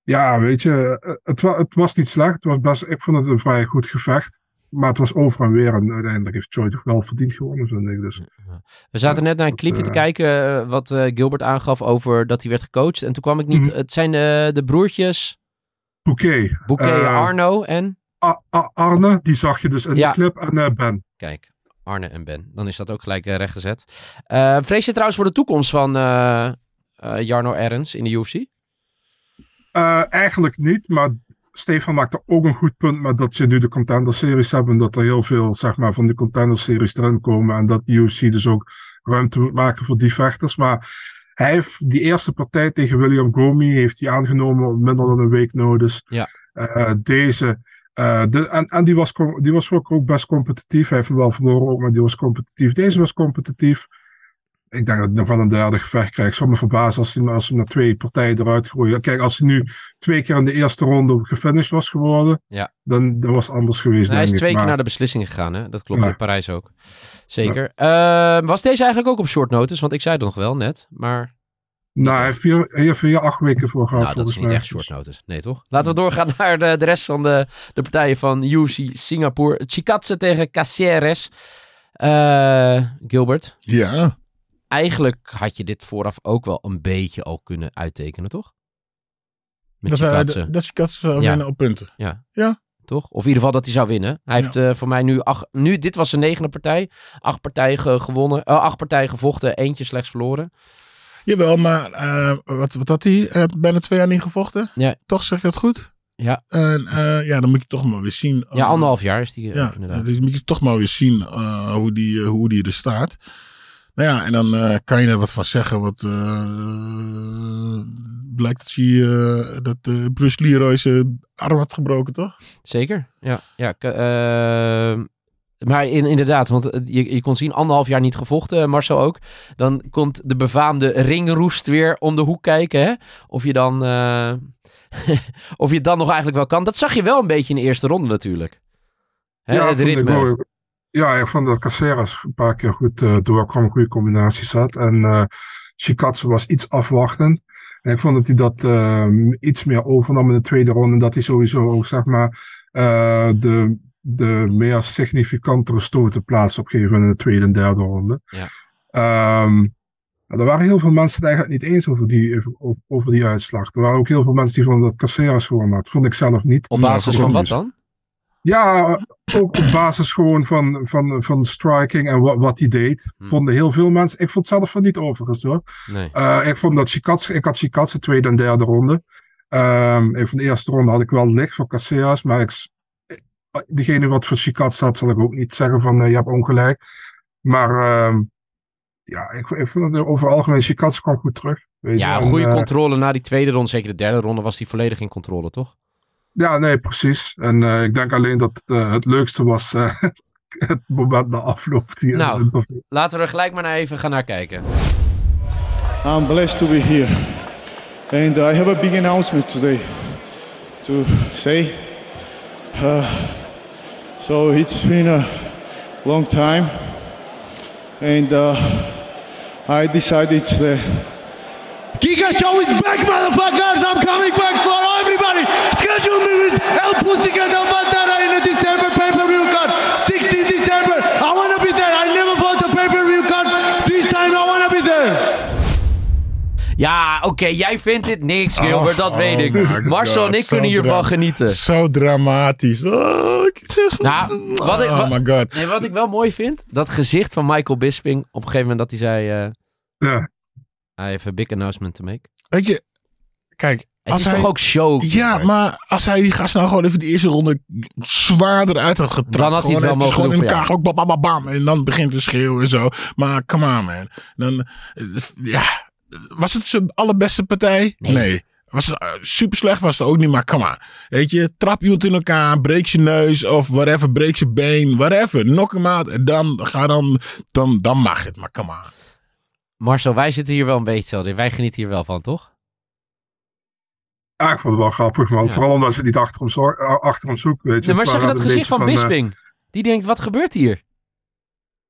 I: ja, weet je, eh, het, het was niet slecht. Het was best, ik vond het een vrij goed gevecht. Maar het was over en weer. En uiteindelijk heeft Choi toch wel verdiend gewonnen, vind ik. Dus.
E: We zaten net naar een clipje te
I: eh,
E: kijken eh, wat Gilbert aangaf over dat hij werd gecoacht. En toen kwam ik niet...
I: Mhm.
E: Het zijn de, de broertjes
I: Bouquet.
E: Bouquet, Arno en...
I: Arne, die zag je dus in
E: Ja.
I: de clip. En Ben.
E: Kijk, Arne en Ben. Dan is dat ook gelijk eh, rechtgezet. Eh vrees je trouwens voor de toekomst van eh, eh, Jarno Erens in de UFC?
I: Eigenlijk niet, maar Stefan maakte ook een goed punt met dat je nu de contender series hebt en dat er heel veel zeg maar, van de contender series erin komen en dat de UFC dus ook ruimte moet maken voor die vechters. Maar hij heeft die eerste partij tegen William Gomi heeft hij aangenomen op minder dan een week notice.
E: Ja.
I: Deze, eh, de, en, en die was, die was ook, ook best competitief. Hij heeft wel verloren ook, maar die was competitief. Deze was competitief. Ik denk dat hij nog wel een derde gevecht krijgt. Ik zou me verbazen als hij, als hij na twee partijen eruit gooit. Kijk, als hij nu twee keer in de eerste ronde gefinished was geworden,
E: Ja.
I: dan, dan was het anders geweest.
E: hij is twee keer
I: Maar-
E: naar de beslissing gegaan, hè? Dat klopt
I: Ja.
E: in Parijs ook. Zeker. Eh, was deze eigenlijk ook op short notice? Want ik zei het nog wel net, maar...
I: Nou, hij heeft vier, hij heeft hier acht weken voor gehad.
E: Nou, dat is
I: volgens
E: niet
I: mij.
E: echt short notice. Nee, toch? Laten we doorgaan naar de, de rest van de, de partijen van UFC Singapore. Chikatse tegen Caceres. Eh, Gilbert,
F: Ja,
E: eigenlijk had je dit vooraf ook wel een beetje al kunnen uittekenen, toch? Met
F: dat,
E: Chikatse.
F: dat dat Chikatse zou
E: Ja.
F: winnen op punten.
E: Ja.
F: Ja.
E: Toch? Of in ieder geval dat hij zou winnen. Hij heeft eh, voor mij nu acht... Nu, dit was zijn negende partij. Acht partijen ge- gewonnen. eh, acht partijen gevochten. Eentje slechts verloren.
F: Jawel, maar eh, wat, wat had hij? Heeft bijna twee jaar niet gevochten.
E: Ja.
F: Toch zeg je dat goed?
E: Ja.
F: En eh, ja, dan moet je toch maar weer zien.
E: Ja,
F: eh,
E: anderhalf jaar is die
F: Ja,
E: inderdaad.
F: dus moet je toch maar weer zien hoe, die, hoe die er staat. Nou ja, en dan kan je er wat van zeggen. Wat blijkt dat, hij, eh, dat Bruce Leroy zijn arm had gebroken, toch?
E: Zeker, ja. ja ehm, maar in, inderdaad, want het- je, je kon zien, anderhalf jaar niet gevochten, Marcel ook. Dan komt de befaamde ringroest weer om de hoek kijken. Hè? Of, je dan, eh, of je het dan nog eigenlijk wel kan. Dat zag je wel een beetje in de eerste ronde natuurlijk. Hè,
I: ja,
E: het
I: ik ja, ik vond dat Caceres een paar keer goed uh, doorkwam, goede combinaties had. En eh Shikatsu was iets afwachtend. En ik vond dat hij dat eh, iets meer overnam in de tweede ronde. Dat hij sowieso ook, zeg maar, eh, de, de meer significantere stoten plaats op gegeven moment in de tweede en derde ronde.
E: Ja.
I: Ehm, er waren heel veel mensen het eigenlijk niet eens over die, over, die uitslag. Er waren ook heel veel mensen die vonden dat Caceres gewonnen had. Vond ik zelf niet.
E: Op basis van wat dan?
I: Ja, ook op basis gewoon van, van, van striking en wat, wat hij deed.
E: Hm.
I: Vonden heel veel mensen. Ik vond het zelf van niet overigens hoor.
E: Nee.
I: Uh, ik vond dat Chikatse, ik had Chikatse tweede en derde ronde. Um, in van de eerste ronde had ik wel licht voor Caceres, maar ik, degene wat voor Chikatse had, zal ik ook niet zeggen van uh, je hebt ongelijk. Maar um, ja, ik, ik vond het over algemeen Chikatse kwam goed terug. Weet
E: ja,
I: je.
E: goede
I: en, uh,
E: controle na die tweede ronde. Zeker de derde ronde was hij volledig in controle, toch?
I: Ja, nee, precies. En uh, ik denk alleen dat het, uh, het leukste was uh, het moment na afloop. Die
E: nou, laten we er gelijk maar naar even gaan naar kijken.
J: I'm blessed to be here. And I have a big announcement today to say. Uh, so it's been a long time, and uh, I decided to. Giga Show is back, motherfuckers! I'm coming back for everybody! Schedule me with El Pussycat and Bandana in the December pay-per-view card! 16 December! I wanna be there! I never bought a pay-per-view card! This time I wanna be there!
E: Ja, oké, jij vindt dit niks, Gilbert, dat
F: Oh,
E: weet ik.
F: my
E: Marcel en ik kunnen hiervan genieten.
F: Zo dramatisch. Oh,
E: Nou, wat ik,
F: oh
E: wat,
F: my god.
E: nee, wat ik wel mooi vind, dat gezicht van Michael Bisping op een gegeven moment dat hij zei... eh
I: Ja.
E: I have a big announcement to make.
F: Weet je, kijk.
E: Het
F: als
E: is
F: hij,
E: toch ook show?
F: Ja, maar als hij die gast nou gewoon even de eerste ronde zwaarder uit had getrapt.
E: Dan had hij het wel mogen
F: gewoon
E: doen
F: in elkaar ook bam, bam, bam, bam. En dan begint te schreeuwen en zo. Maar come on man. Dan, eh, ja, was het zijn allerbeste partij? Nee. Was het, eh, super slecht was het ook niet, maar come on. Weet je, trap iemand in elkaar, breek je neus of whatever, breek je been, whatever. Knock hem out en dan, ga dan, dan, dan mag het, maar come on.
E: Marcel, wij zitten hier wel een beetje zo. Wij genieten hier wel van, toch?
I: Ja, ik vond het wel grappig, man.
E: Ja.
I: Vooral omdat ze niet achter hem, zo- eh, achter hem zoekt, weet je.
E: Nee, maar
I: Het
E: zag je
I: waren
E: dat gezicht van
I: beetje eh,
E: Bisping? Die denkt, wat gebeurt hier?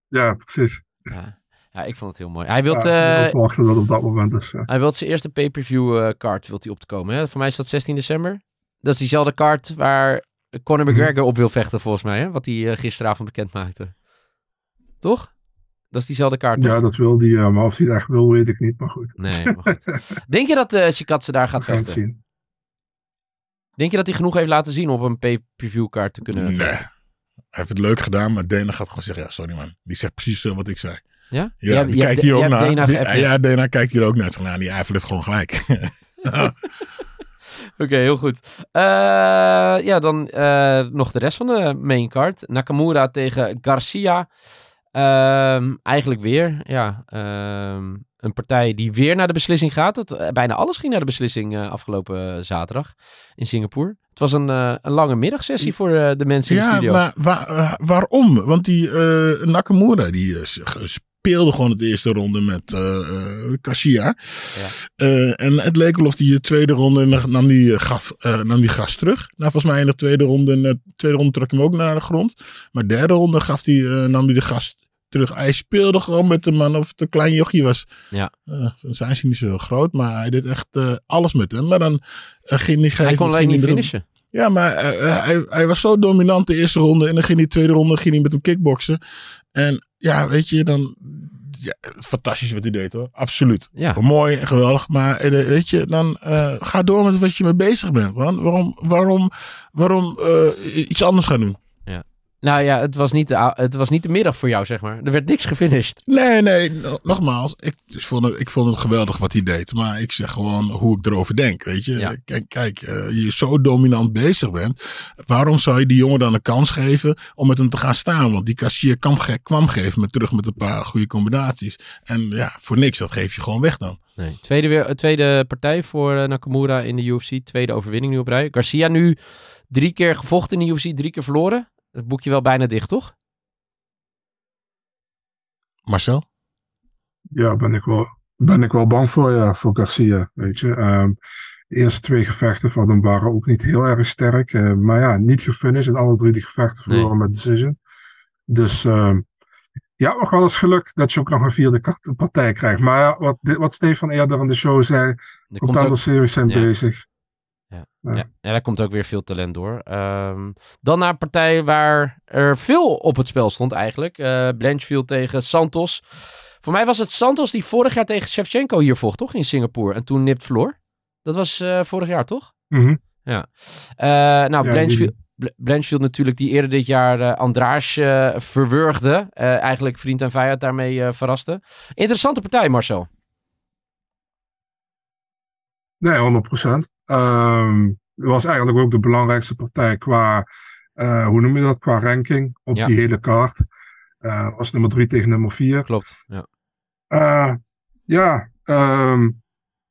I: ja, precies.
E: Ja. Ja, ik vond het heel mooi. Hij wil
I: Ja,
E: eh
I: we verwachten dat op dat moment is. Ja.
E: hij wilt zijn eerste pay-per-view eh, kaart wilt hij op te komen. Hè? Voor mij is dat 16 december. Dat is diezelfde kaart waar Conor
I: Mhm.
E: McGregor op wil vechten, volgens mij. Hè? Wat hij eh, gisteravond bekend maakte. Toch? Dat is diezelfde kaart.
I: Ja,
E: toch?
I: dat wil die, maar of hij echt wil, weet ik niet. Maar goed.
E: Nee, maar goed. Denk je dat eh Chikatse daar gaat vechten?
I: zien.
E: Denk je dat hij genoeg heeft laten zien op een pay-per-view kaart te kunnen
F: Nee.
E: vechten?
F: Hij heeft het leuk gedaan, maar Dana gaat gewoon zeggen, ja, sorry man. Die zegt precies eh, wat ik zei.
E: Ja?
F: Ja,
E: jij-
F: kijkt hier ook naar. Die- ja, Dana kijkt hier ook naar. Nou, die Eiffel heeft gewoon gelijk.
E: Oké, heel goed. Eh, ja, dan eh, nog de rest van de main card. Nakamura tegen Garcia. Ehm, eigenlijk weer, ja, ehm, een partij die weer naar de beslissing gaat. Het, eh, bijna alles ging naar de beslissing afgelopen zaterdag in Singapore. Het was een, eh, een lange middagsessie voor de mensen in de
F: ja,
E: studio.
F: maar wa- eh, waarom? Want die Nakamura, die speelde gewoon de eerste ronde met eh eh, Kasia. Eh, en het leek wel of die de tweede ronde nam- die, gaf, nam die gas terug. Nou, volgens mij in de tweede ronde, de tweede ronde trok hij hem ook naar de grond. Maar de derde ronde gaf die, eh, nam hij de gas terug. Hij speelde gewoon met de man of het een klein jochie was.
E: Ja.
F: Dan zijn ze niet zo groot, maar hij deed echt alles met hem. Maar dan ging hij
E: Hij kon alleen niet
F: hij
E: finishen.
F: Ja, maar eh, hij, hij was zo dominant de eerste ronde. En dan ging hij de tweede ronde ging hij met hem kickboksen. En ja, weet je, dan... Ja, fantastisch wat hij deed hoor. Absoluut.
E: Ja.
F: Mooi en geweldig. Maar eh, weet je, dan eh, ga door met wat je mee bezig bent. Man. Waarom, waarom, waarom eh, iets anders gaan doen?
E: Nou ja, het was, niet de, het was niet de middag voor jou, zeg maar. Er werd niks gefinished.
F: Nee, nee, no- nogmaals. Ik, dus vond het, ik vond het geweldig wat hij deed. Maar ik zeg gewoon hoe ik erover denk. Weet je,
E: Ja.
F: kijk, kijk eh, je zo dominant bezig bent. Waarom zou je die jongen dan een kans geven om met hem te gaan staan? Want die kassier kwam, ge- kwam geven met terug met een paar goede combinaties. En ja, voor niks, dat geef je gewoon weg dan.
E: Nee. Tweede, weer, tweede partij voor eh, Nakamura in de UFC. Tweede overwinning nu op rij. Garcia nu drie keer gevochten in de UFC, drie keer verloren. Het boekje wel bijna dicht, toch?
F: Marcel?
I: Ja, ben ik wel, ben ik wel bang voor, ja, voor Garcia, weet je. Ehm, de eerste twee gevechten van hem waren ook niet heel erg sterk. eh, maar ja, niet gefinished in alle drie die gevechten
E: Nee.
I: verloren met decision. Dus ehm, ja, nog wel eens geluk dat je ook nog een vierde partij krijgt. Maar ja, wat, wat Stefan eerder in de show zei,
E: Er komt
I: series zijn
E: Ja.
I: bezig.
E: Ja.
I: Ja.
E: Ja. ja, daar komt ook weer veel talent door. Ehm, dan naar een partij waar er veel op het spel stond eigenlijk. Eh Blanchfield tegen Santos. Voor mij was het Santos die vorig jaar tegen Shevchenko hier vocht, toch? In Singapore. En toen nipt verloor. Dat was eh, vorig jaar, toch?
I: Mhm.
E: Ja. Eh, nou,
I: Ja,
E: Blanchfield, natuurlijk, die eerder dit jaar eh Andraas verwurgde. Eigenlijk vriend en vijand daarmee verraste. Interessante partij, Marcel.
I: Nee, 100%. Ehm het was eigenlijk ook de belangrijkste partij qua, eh, hoe noem je dat, qua ranking op
E: Ja.
I: die hele kaart. Eh was nummer 3 tegen nummer 4.
E: Klopt, ja.
I: Eh, ja, ehm,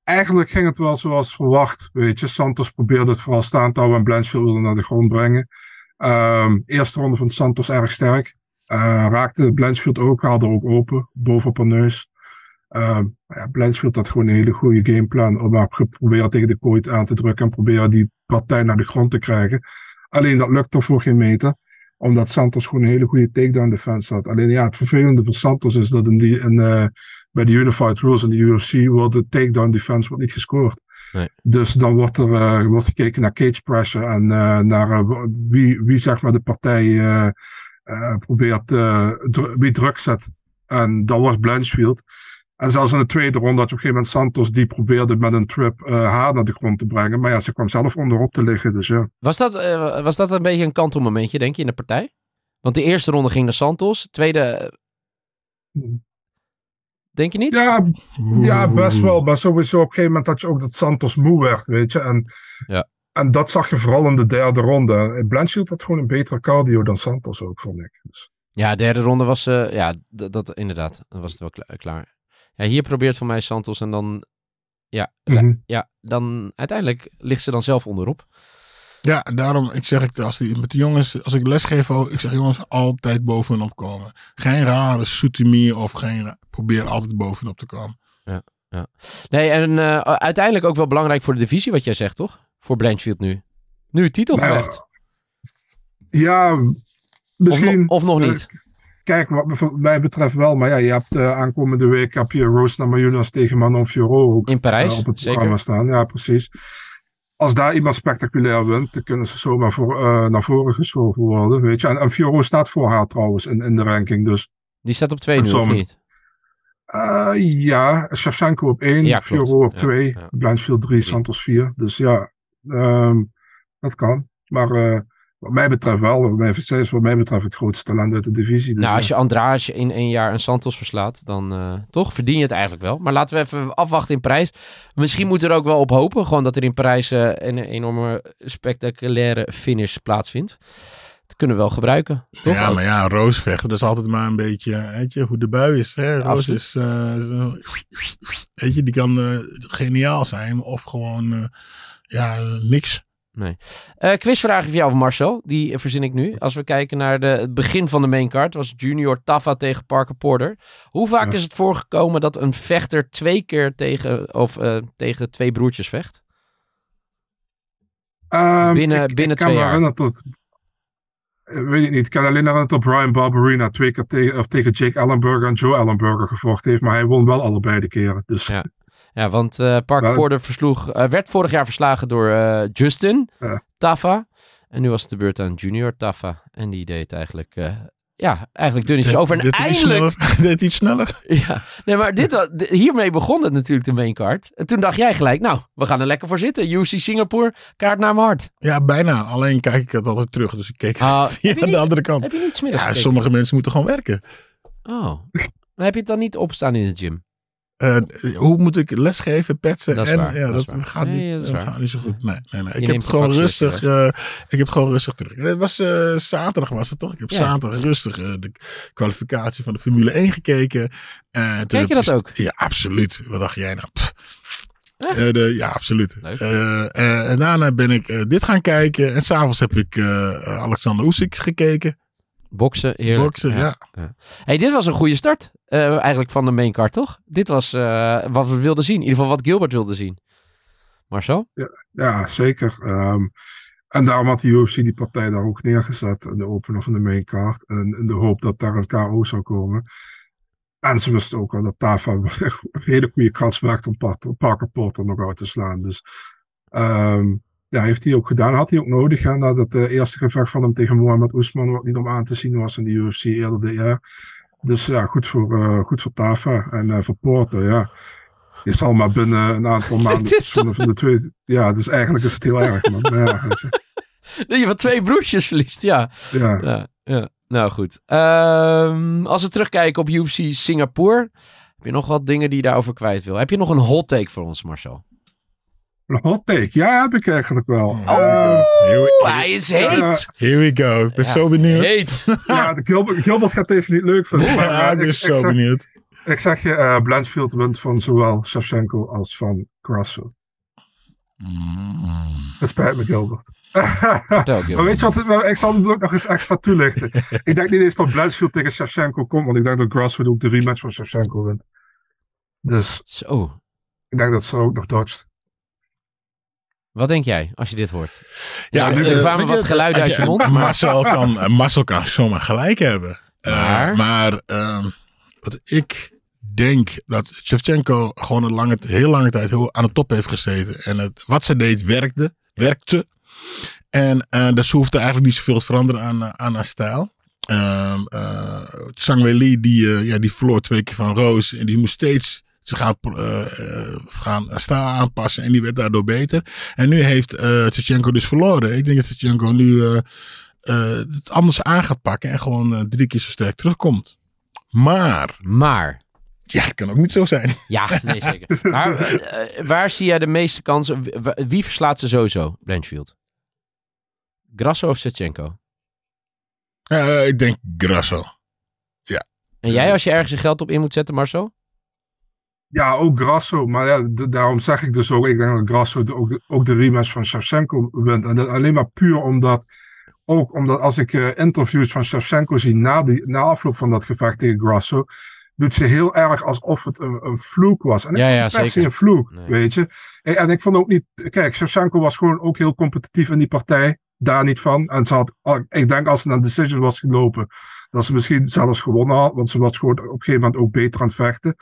I: eigenlijk ging het wel zoals verwacht. Weet je, Santos probeerde het vooral staan te houden en Blanchfield wilde naar de grond brengen. Ehm, eerste ronde van Santos erg sterk. Raakte Blanchfield ook, haalde er ook open, bovenop haar neus. Ehm, ja, Blanchfield had gewoon een hele goede gameplan om maar geprobeerd tegen de kooi aan te drukken en proberen die partij naar de grond te krijgen. Alleen dat lukte voor geen meter. Omdat Santos gewoon een hele goede takedown defense had. Alleen ja, het vervelende voor Santos is dat in die, in, eh, bij de Unified Rules in de UFC wordt de takedown defense wordt niet gescoord.
E: Nee.
I: Dus dan wordt er eh, wordt gekeken naar cage pressure en eh, naar wie, wie zeg maar de partij probeert, dru- wie druk zet. En dat was Blanchfield. En zelfs in de tweede ronde had je op een gegeven moment Santos die probeerde met een trip eh, haar naar de grond te brengen. Maar ja, ze kwam zelf onderop te liggen. Dus ja.
E: Was dat, eh, was dat een beetje een kantelmomentje, denk je, in de partij? Want de eerste ronde ging naar Santos. Tweede... Denk je niet?
I: Ja, ja, best wel. Maar sowieso op een gegeven moment had je ook dat Santos moe werd, weet je. En,
E: Ja.
I: en dat zag je vooral in de derde ronde. Blanchfield had gewoon een betere cardio dan Santos ook, vond ik. Dus,
E: Ja, derde ronde was... eh, ja, dat inderdaad. Dan was het wel kla- klaar. Ja, hier probeert van mij Santos en dan... Ja,
I: Mhm.
E: ja, dan uiteindelijk ligt ze dan zelf onderop.
F: Ja, daarom ik zeg ik als die, met de jongens, als ik les geef, ook, ik zeg jongens altijd bovenop komen. Geen rare soetemie of geen, probeer altijd bovenop te komen.
E: Ja, ja. Nee, en eh, uiteindelijk ook wel belangrijk voor de divisie, wat jij zegt, toch? Voor Blanchfield nu. Nu titelgevecht.
I: ja, misschien.
E: of nog niet.
I: Kijk, wat mij betreft wel. Maar ja, je hebt eh, aankomende week heb je Rose Namajunas tegen Manon Fiorot ook,
E: In Parijs,
I: eh, op het programma staan. Ja, precies. Als daar iemand spectaculair wint, dan kunnen ze zomaar voor, eh, naar voren geschoven worden. Weet je. En, en Fiorot staat voor haar trouwens in, in de ranking. Dus
E: Die staat op twee nu, of niet?
I: Ja, Shevchenko op 1,
E: Ja.
I: Fiorot op
E: Ja,
I: 2,
E: ja.
I: Blanchfield 3, Santos 4. Dus ja, ehm, dat kan. Maar wat mij betreft wel, wat mij, zij is wat mij betreft het grootste talent uit de divisie. Dus
E: nou, als je Andrade in één jaar een Santos verslaat, dan eh, toch verdien je het eigenlijk wel. Maar laten we even afwachten in Parijs. Misschien moet er ook wel op hopen, gewoon dat er in Parijs eh, een enorme spectaculaire finish plaatsvindt. Dat kunnen we wel gebruiken. Toch?
F: Ja, maar ja, Roos vechten, dat is altijd maar een beetje, weet je, hoe de bui is. Hè? Roos
E: Absoluut.
F: is, eh, weet je, die kan eh, geniaal zijn of gewoon, eh, ja, niks.
E: Nee. Eh quizvraag voor jou, Marcel. Die verzin ik nu. Als we kijken naar de, het begin van de main card. was Junior Taffa tegen Parker Porter. Hoe vaak
I: Ja.
E: is het voorgekomen dat een vechter twee keer tegen, of, eh, tegen twee broertjes vecht?
I: Ehm,
E: binnen-
I: ik,
E: binnen
I: ik
E: twee jaar.
I: tot, eh, weet ik niet, ik kan alleen herinneren dat Brian Barberina twee keer tegen, of tegen Jake Ellenberger en Joe Ellenberger gevochten heeft. Maar hij won wel allebei de keren. Dus
E: Ja. Ja, want eh, Parker
I: Nou,
E: Porter versloeg, eh, werd vorig jaar verslagen door eh, Justin
I: Ja.
E: Taffa. En nu was het de beurt aan Junior Taffa. En die deed het eigenlijk, eh, ja, eigenlijk dunnetjes over. En
F: Dit iets
E: eindelijk,
F: sneller. Dit iets sneller.
E: Ja, nee, maar dit, hiermee begon het natuurlijk de main card. En toen dacht jij gelijk, nou, we gaan er lekker voor zitten. UC Singapore, kaart naar mijn hart.
F: Ja, bijna. Alleen kijk ik het altijd terug. Dus ik keek
E: Ah,
F: via de
E: niet-
F: andere kant.
E: Heb je niet smiddags
F: Ja,
E: gekeken?
F: sommige mensen moeten gewoon werken.
E: Oh, dan heb je het dan niet opstaan in de gym.
F: Eh, hoe moet ik lesgeven, petsen?
E: Dat is
F: en
E: waar,
F: ja,
E: dat
F: dat,
E: is waar.
F: gaat,
E: Nee,
F: niet,
E: dat
F: gaat niet zo goed. Nee, nee, nee. Ik heb gewoon rustig. eh, ik heb gewoon rustig terug. En Het was eh, zaterdag was het toch? Ik heb
E: Ja.
F: zaterdag rustig de kwalificatie van de Formule 1 gekeken. Eh,
E: Kijk je dat ook?
F: Ja, absoluut. Wat dacht jij nou? Eh, de, ja, absoluut. Eh, eh, en daarna ben ik dit gaan kijken. En s'avonds heb ik eh, Alexander Oesik gekeken.
E: Boksen, heerlijk.
F: Boksen, ja.
E: hey, dit was een goede start eh, eigenlijk van de main card, toch? Dit was eh, wat we wilden zien. In ieder geval wat Gilbert wilde zien. Marcel?
I: Ja, zeker. Ehm, en daarom had de UFC die partij daar ook neergezet. In de opener van de main card. En in de hoop dat daar een KO zou komen. En ze wisten ook wel dat Tafa een hele goede kans maakt om Parker Porter nog uit te slaan. Dus ehm, ja, heeft hij ook gedaan. Had hij ook nodig. Hè, na dat eh, eerste gevecht van hem tegen Mohamed Oesman. Wat niet om aan te zien was in de UFC eerder dit jaar. Dus ja, goed voor, eh, goed voor Tafa. En eh, voor Porter, ja. Je zal maar binnen een aantal maanden
E: is
I: van, van de twee. Ja, dus eigenlijk is het heel erg, man. Maar ja, weet je.
E: Dat je van twee broertjes verliest, ja.
I: ja.
E: Ja, ja. Nou goed. Ehm, als we terugkijken op UFC Singapore. Heb je nog wat dingen die je daarover kwijt wil? Heb je nog een hot take voor ons, Marcel?
I: Een hot take, ja, heb ik eigenlijk wel.
E: Oh,
I: Eh,
F: we,
E: hij is heet!
F: here we go. Ik ben
E: Ja,
F: zo benieuwd.
E: Heet!
I: ja, de Gilbert, Gilbert gaat deze niet leuk vinden. maar,
F: Ja,
I: eh,
F: ik ben
I: ik,
F: zo benieuwd.
I: ik zeg je, eh Blanchfield wint van zowel Shevchenko als van Grasso. Het spijt me, Gilbert. Maar weet je wat, ik zal het ook nog eens extra toelichten. ik denk niet eens dat Blanchfield tegen Shevchenko komt, want ik denk dat Grasso ook de rematch van Shevchenko wint. Dus
E: Zo.
I: ik denk dat ze ook nog dodgt.
E: Wat denk jij als je dit hoort?
F: Ja,
E: Ja,
F: nu-
E: er
F: eh,
E: kwamen wat geluiden uit je mond.
F: Marcel kan, eh, Marcel kan zomaar gelijk hebben. Eh,
E: Maar?
F: maar ehm, wat ik denk dat Shevchenko gewoon een lange, heel lange tijd heel aan de top heeft gezeten. En het, wat ze deed werkte. werkte. En eh dus ze hoefde eigenlijk niet zoveel te veranderen aan, aan haar stijl. Ehm eh, Zhang Weili die, ja, die verloor twee keer van Roos. En die moest steeds ze gaan, eh, gaan stijl aanpassen. En die werd daardoor beter. En nu heeft eh Shevchenko dus verloren. Ik denk dat Shevchenko nu het anders aan gaat pakken. En gewoon drie keer zo sterk terugkomt. Maar.
E: Maar.
F: Ja, het kan ook niet zo zijn.
E: Ja, nee zeker. Maar waar zie jij de meeste kansen? Wie- verslaat ze sowieso, Blanchfield? Grasso of Shevchenko?
F: Eh, ik denk Grasso.
E: En jij als je ergens je geld op in moet zetten, Marcel?
I: Ja, ook Grasso. Maar ja, daarom zeg ik dus ook, ik denk dat Grasso de- ook, de, ook de rematch van Shevchenko wint. En dat alleen maar puur omdat, ook omdat als ik eh, interviews van Shevchenko zie na, die, na afloop van dat gevecht tegen Grasso, doet ze heel erg alsof het een, een vloek was. En ik
E: Ja,
I: vond
E: ja,
I: het per se
E: zeker.
I: een vloek,
E: Nee.
I: weet je. En, en ik vond ook niet, kijk, Shevchenko was gewoon ook heel competitief in die partij. Daar niet van. En ze had, ik denk als ze naar decision was gelopen, dat ze misschien zelfs gewonnen had. Want ze was gewoon op een gegeven moment ook beter aan het vechten.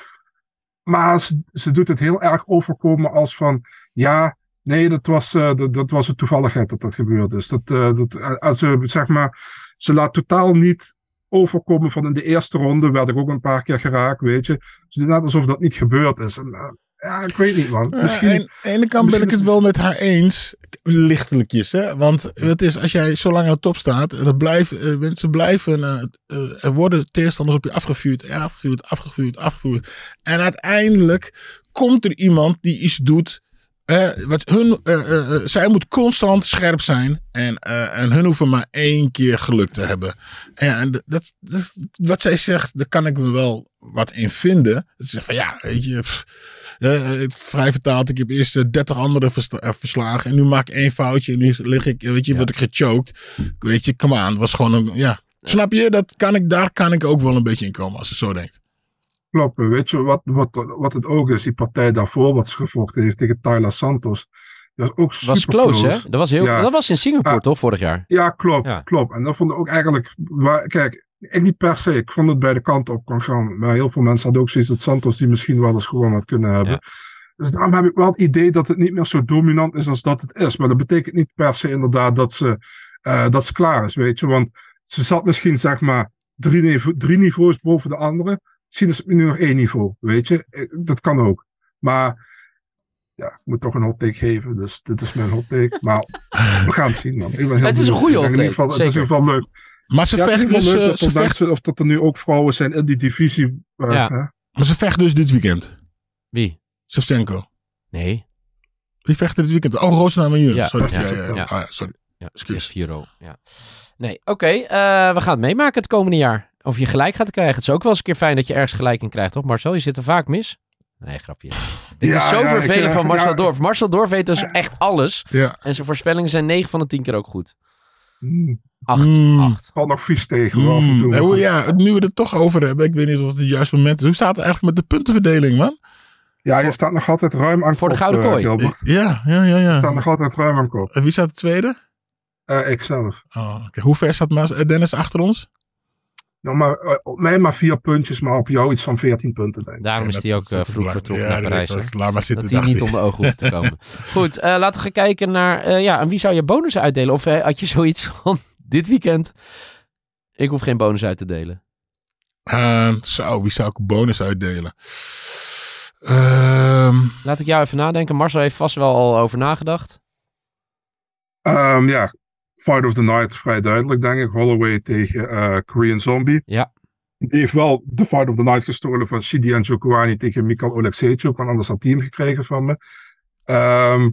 I: Maar ze, doet het heel erg overkomen als van, ja, nee, dat was, eh, dat, was een toevalligheid dat dat gebeurd is. Dat, eh, dat, eh, als ze, zeg maar, ze laat totaal niet overkomen van in de eerste ronde werd ik ook een paar keer geraakt, weet je. Ze doet net alsof dat niet gebeurd is. En, ja, ik weet niet, man. Misschien,
F: Ja, aan de ene kant ben ik het wel met haar eens. Lichtelijkjes, hè. Want het is, als jij zo lang aan de top staat. Het blijft, eh, mensen blijven. eh, eh, er worden tegenstanders op je afgevuurd. eh, Afgevuurd, afgevuurd, afgevuurd. En uiteindelijk komt er iemand die iets doet. eh, wat hun, eh, eh, eh, zij moet constant scherp zijn. En, eh, en hun hoeven maar één keer geluk te hebben. En, dat, dat, wat zij zegt, daar kan ik me wel wat in vinden. Ze zegt van ja, weet je. pff, eh, eh, vrij vertaald, ik heb eerst eh, 30 andere versla- eh, verslagen. En nu maak ik één foutje. En nu lig ik, eh, weet je, word ik gechoked. Weet je, come on. Het was gewoon een, ja. Snap je? Dat kan ik, daar kan ik ook wel een beetje in komen als ze zo denkt.
I: Klopt, weet je wat, wat, wat het ook is? Die partij daarvoor wat ze gevochten heeft tegen Tyler Santos. Dat was ook super
E: Was close, hè? Dat was, heel,
I: Ja.
E: dat was in Singapore, toch, vorig jaar?
I: Ja, klopt,
E: Ja.
I: klopt. En dat vond ik ook eigenlijk, waar, kijk, ik niet per se. Ik vond het bij de kant op kan gaan. Maar heel veel mensen hadden ook zoiets dat Santos die misschien wel eens gewoon had kunnen hebben. Dus daarom heb ik wel het idee dat het niet meer zo dominant is als dat het is. Maar dat betekent niet per se inderdaad dat ze, eh, dat ze klaar is, weet je. Want ze zat misschien zeg maar drie, niveau, drie niveaus boven de andere. Misschien is het nu nog één niveau, weet je. Eh, Dat kan ook. Maar ja, ik moet toch een hot take geven. Dus dit is mijn hot take. Maar we gaan het zien, man. Ik ben heel
E: Het is een goede hot
I: in ieder geval-
E: take,
I: Het is in ieder geval leuk.
F: Maar ze
I: Ja, het is
F: vecht
I: in ieder
F: dus,
I: geval leuk
F: eh,
I: dat
F: ze
I: er,
F: vecht,
I: mensen, of dat er nu ook vrouwen zijn in die divisie. eh,
E: Ja.
I: hè?
F: maar ze vecht dus dit weekend.
E: Wie?
F: Shevchenko.
E: Nee.
F: Die vechten dit weekend. Oh, Roosnaam en Jur.
E: Ja,
F: sorry. Ja, ja, ja.
E: ja.
F: Ah, ja, sorry.
E: Ja,
F: Excuus.
E: 4 Ja. Nee, oké. eh, we gaan het meemaken het komende jaar. Of je gelijk gaat krijgen. Het is ook wel eens een keer fijn dat je ergens gelijk in krijgt, toch Marcel? Je zit er vaak mis. Nee, grapje. Dit
I: Ja,
E: is zo
I: ja, ik,
E: vervelend
I: eh,
E: van Marcel
I: ja.
E: Dorf. Marcel Dorf weet dus echt alles.
F: Ja.
E: En zijn voorspellingen zijn 9 van de 10 keer ook goed.
I: Hmm,
E: 8.
F: Mm.
E: 8.
I: valt nog vies tegen. af en
F: Mm. En hoe- ja, nu we het toch over hebben. Ik weet niet of het het juiste moment is. Hoe staat het eigenlijk met de puntenverdeling, man?
I: Ja, je staat nog altijd ruim aan
E: Voor de gouden
I: eh,
E: kooi.
I: Gilbert.
F: Ja, ja, ja.
I: Je
F: ja.
I: staat nog altijd ruim aan kop.
F: En wie staat de tweede?
I: Eh ikzelf.
F: Oh, oké. Hoe ver staat Dennis achter ons?
I: Nou, maar, eh, op mij maar vier puntjes, maar op jou iets van 14 punten, denk ik.
E: Daarom is
F: dat
E: hij ook eh, vroeg vertrokken
F: Ja,
E: naar
F: dat
E: Parijs.
F: wel. Laat maar zitten,
E: Dat hij niet de ogen hoeft te komen. Goed, eh, laten we gaan kijken naar... eh, ja, aan wie zou je bonus uitdelen? Of had je zoiets van dit weekend... Ik hoef geen bonus uit te delen.
F: Eh, zo, wie zou ik een bonus uitdelen? Ehm,
E: Laat ik jou even nadenken. Marcel heeft vast wel al over nagedacht.
I: Ehm, ja, Fight of the Night, vrij duidelijk, denk ik. Holloway tegen eh, Korean Zombie.
E: Ja.
I: Die heeft wel de Fight of the Night gestolen van Shidi en Jokwani tegen Mikhail Oleksiejczuk, want anders had hij hem gekregen van me. Ehm,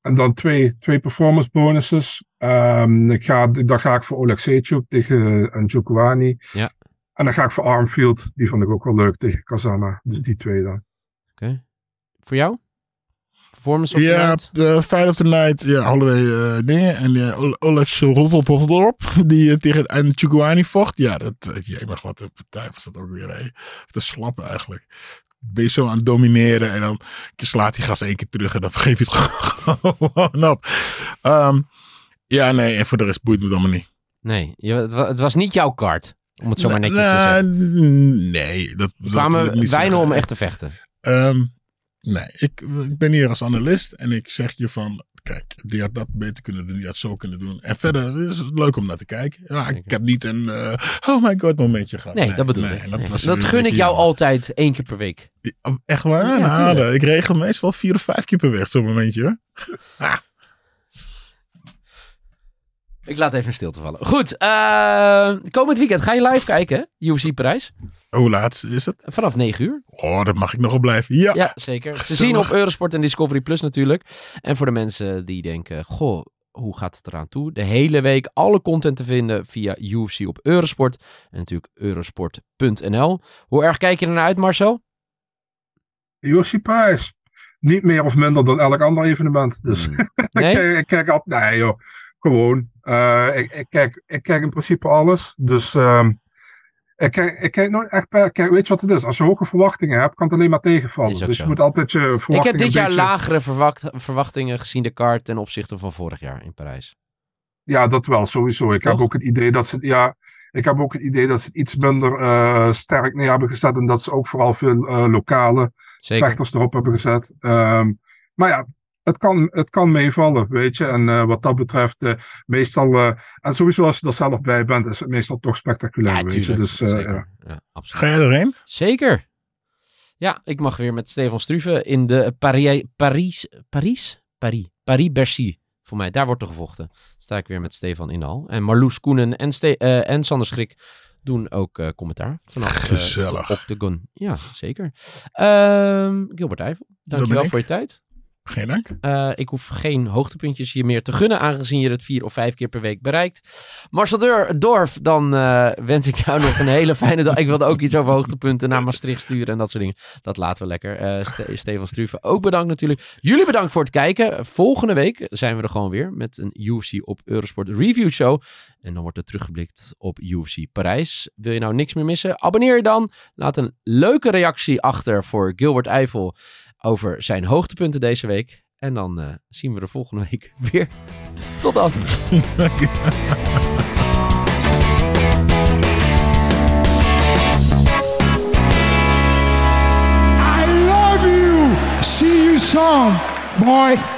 I: en dan twee, twee performance bonuses. Ehm, ik ga, dan ga ik voor Oleksiejczuk tegen uh.
E: Ja.
I: En dan ga ik voor Armfield, die vond ik ook wel leuk tegen Kazama. Dus die twee dan.
E: Oké. Voor jou? Performance of the
F: ja,
E: night?
F: de Fight of the Night, ja, eh, dingen. En uh, Olex Rodolfo die uh, tegen en Chukwani vocht. Ja, dat, uh, jee, maar wat een partij was dat ook weer. Hè. De slappe eigenlijk. ben je zo aan het domineren. En dan slaat die gas één keer terug. En dan geef je het gewoon op. Ehm, ja, nee. En voor de rest boeit me het allemaal niet.
E: Nee, je, het, wa- het was niet jouw kaart. Om het zo maar netjes te
F: Nou,
E: zeggen.
F: Nee. Dat, dat ik
E: kwamen wijnen om echt te vechten.
F: Ehm, nee, ik, ik ben hier als analist en ik zeg je van, kijk, die had dat beter kunnen doen, die had zo kunnen doen. En verder is het leuk om naar te kijken. Ja, ik heb niet een, eh, oh my god momentje gehad.
E: Nee, dat bedoel
F: nee,
E: ik.
F: Dat, was
E: gun ik jou
F: jammer.
E: altijd één keer per week.
F: Echt waar?
E: Ja,
F: nou, ik regel meestal vier of vijf keer per week zo'n momentje hoor.
E: Ik laat even in stilte vallen. Goed, eh, komend weekend ga je live kijken, hè? UFC Parijs.
F: Hoe laat is het?
E: Vanaf 9 uur.
F: Oh, dat mag ik nog op blijven. Ja.
E: Ja, zeker. Te
F: Gezellig.
E: zien op Eurosport en Discovery Plus natuurlijk. En voor de mensen die denken, goh, hoe gaat het eraan toe? De hele week alle content te vinden via UFC op Eurosport. En natuurlijk eurosport.nl. Hoe erg kijk je ernaar uit, Marcel?
I: UFC Parijs. Niet meer of minder dan elk ander evenement. Dus
E: Hmm.
I: ik,
E: Nee?
I: kijk, ik kijk altijd. Nee, joh. Gewoon. Eh, ik, ik, kijk, ik kijk in principe alles. Dus ehm, ik, kijk, ik kijk nooit echt per. Kijk, weet je wat het is? Als je hoge verwachtingen hebt, kan het alleen maar tegenvallen. Dus je moet altijd je verwachtingen.
E: Ik heb dit jaar
I: beetje-
E: lagere verwacht- verwachtingen gezien de kaart ten opzichte van vorig jaar in Parijs.
I: Ja, dat wel, sowieso. Ik heb ook het idee dat ze. Ja, ik heb ook het idee dat ze het iets minder eh, sterk neer hebben gezet. En dat ze ook vooral veel eh, lokale
E: Zeker.
I: vechters erop hebben gezet. Ehm, maar ja, het kan, het kan meevallen, weet je. En eh, wat dat betreft, eh, meestal. eh, en sowieso als je er zelf bij bent, is het meestal toch spectaculair,
E: Ja,
I: weet je. Dus eh,
E: Zeker.
I: ja.
E: Ja, absoluut.
F: Ga jij erheen?
E: Zeker. Ja, ik mag weer met Stefan Struve in de Paris, Paris, Paris, Paris, Paris-Bercy. Voor mij, daar wordt er gevochten. Sta ik weer met Stefan in de hal. En Marloes Koenen en, Ste eh, en Sander Schrik doen ook eh, commentaar. Vanaf
F: Gezellig.
E: de Octagon. Ja, zeker. Ehm, Gilbert Eiffel, dankjewel voor je tijd.
F: Geen dank.
E: Eh, ik hoef geen hoogtepuntjes hier meer te gunnen, aangezien je het vier of vijf keer per week bereikt. Marcel Deur, Dorf, dan eh, wens ik jou nog een hele fijne dag. Ik wilde ook iets over hoogtepunten naar Maastricht sturen en dat soort dingen. Dat laten we lekker. Eh, Ste- Stefan Struve, ook bedankt natuurlijk. Jullie bedankt voor het kijken. Volgende week zijn we er gewoon weer met een UFC op Eurosport review show. En dan wordt er teruggeblikt op UFC Parijs. Wil je nou niks meer missen? Abonneer je dan. Laat een leuke reactie achter voor Gilbert Eiffel over zijn hoogtepunten deze week. En dan eh, zien we de volgende week weer. Tot dan.
B: I love you. See you soon.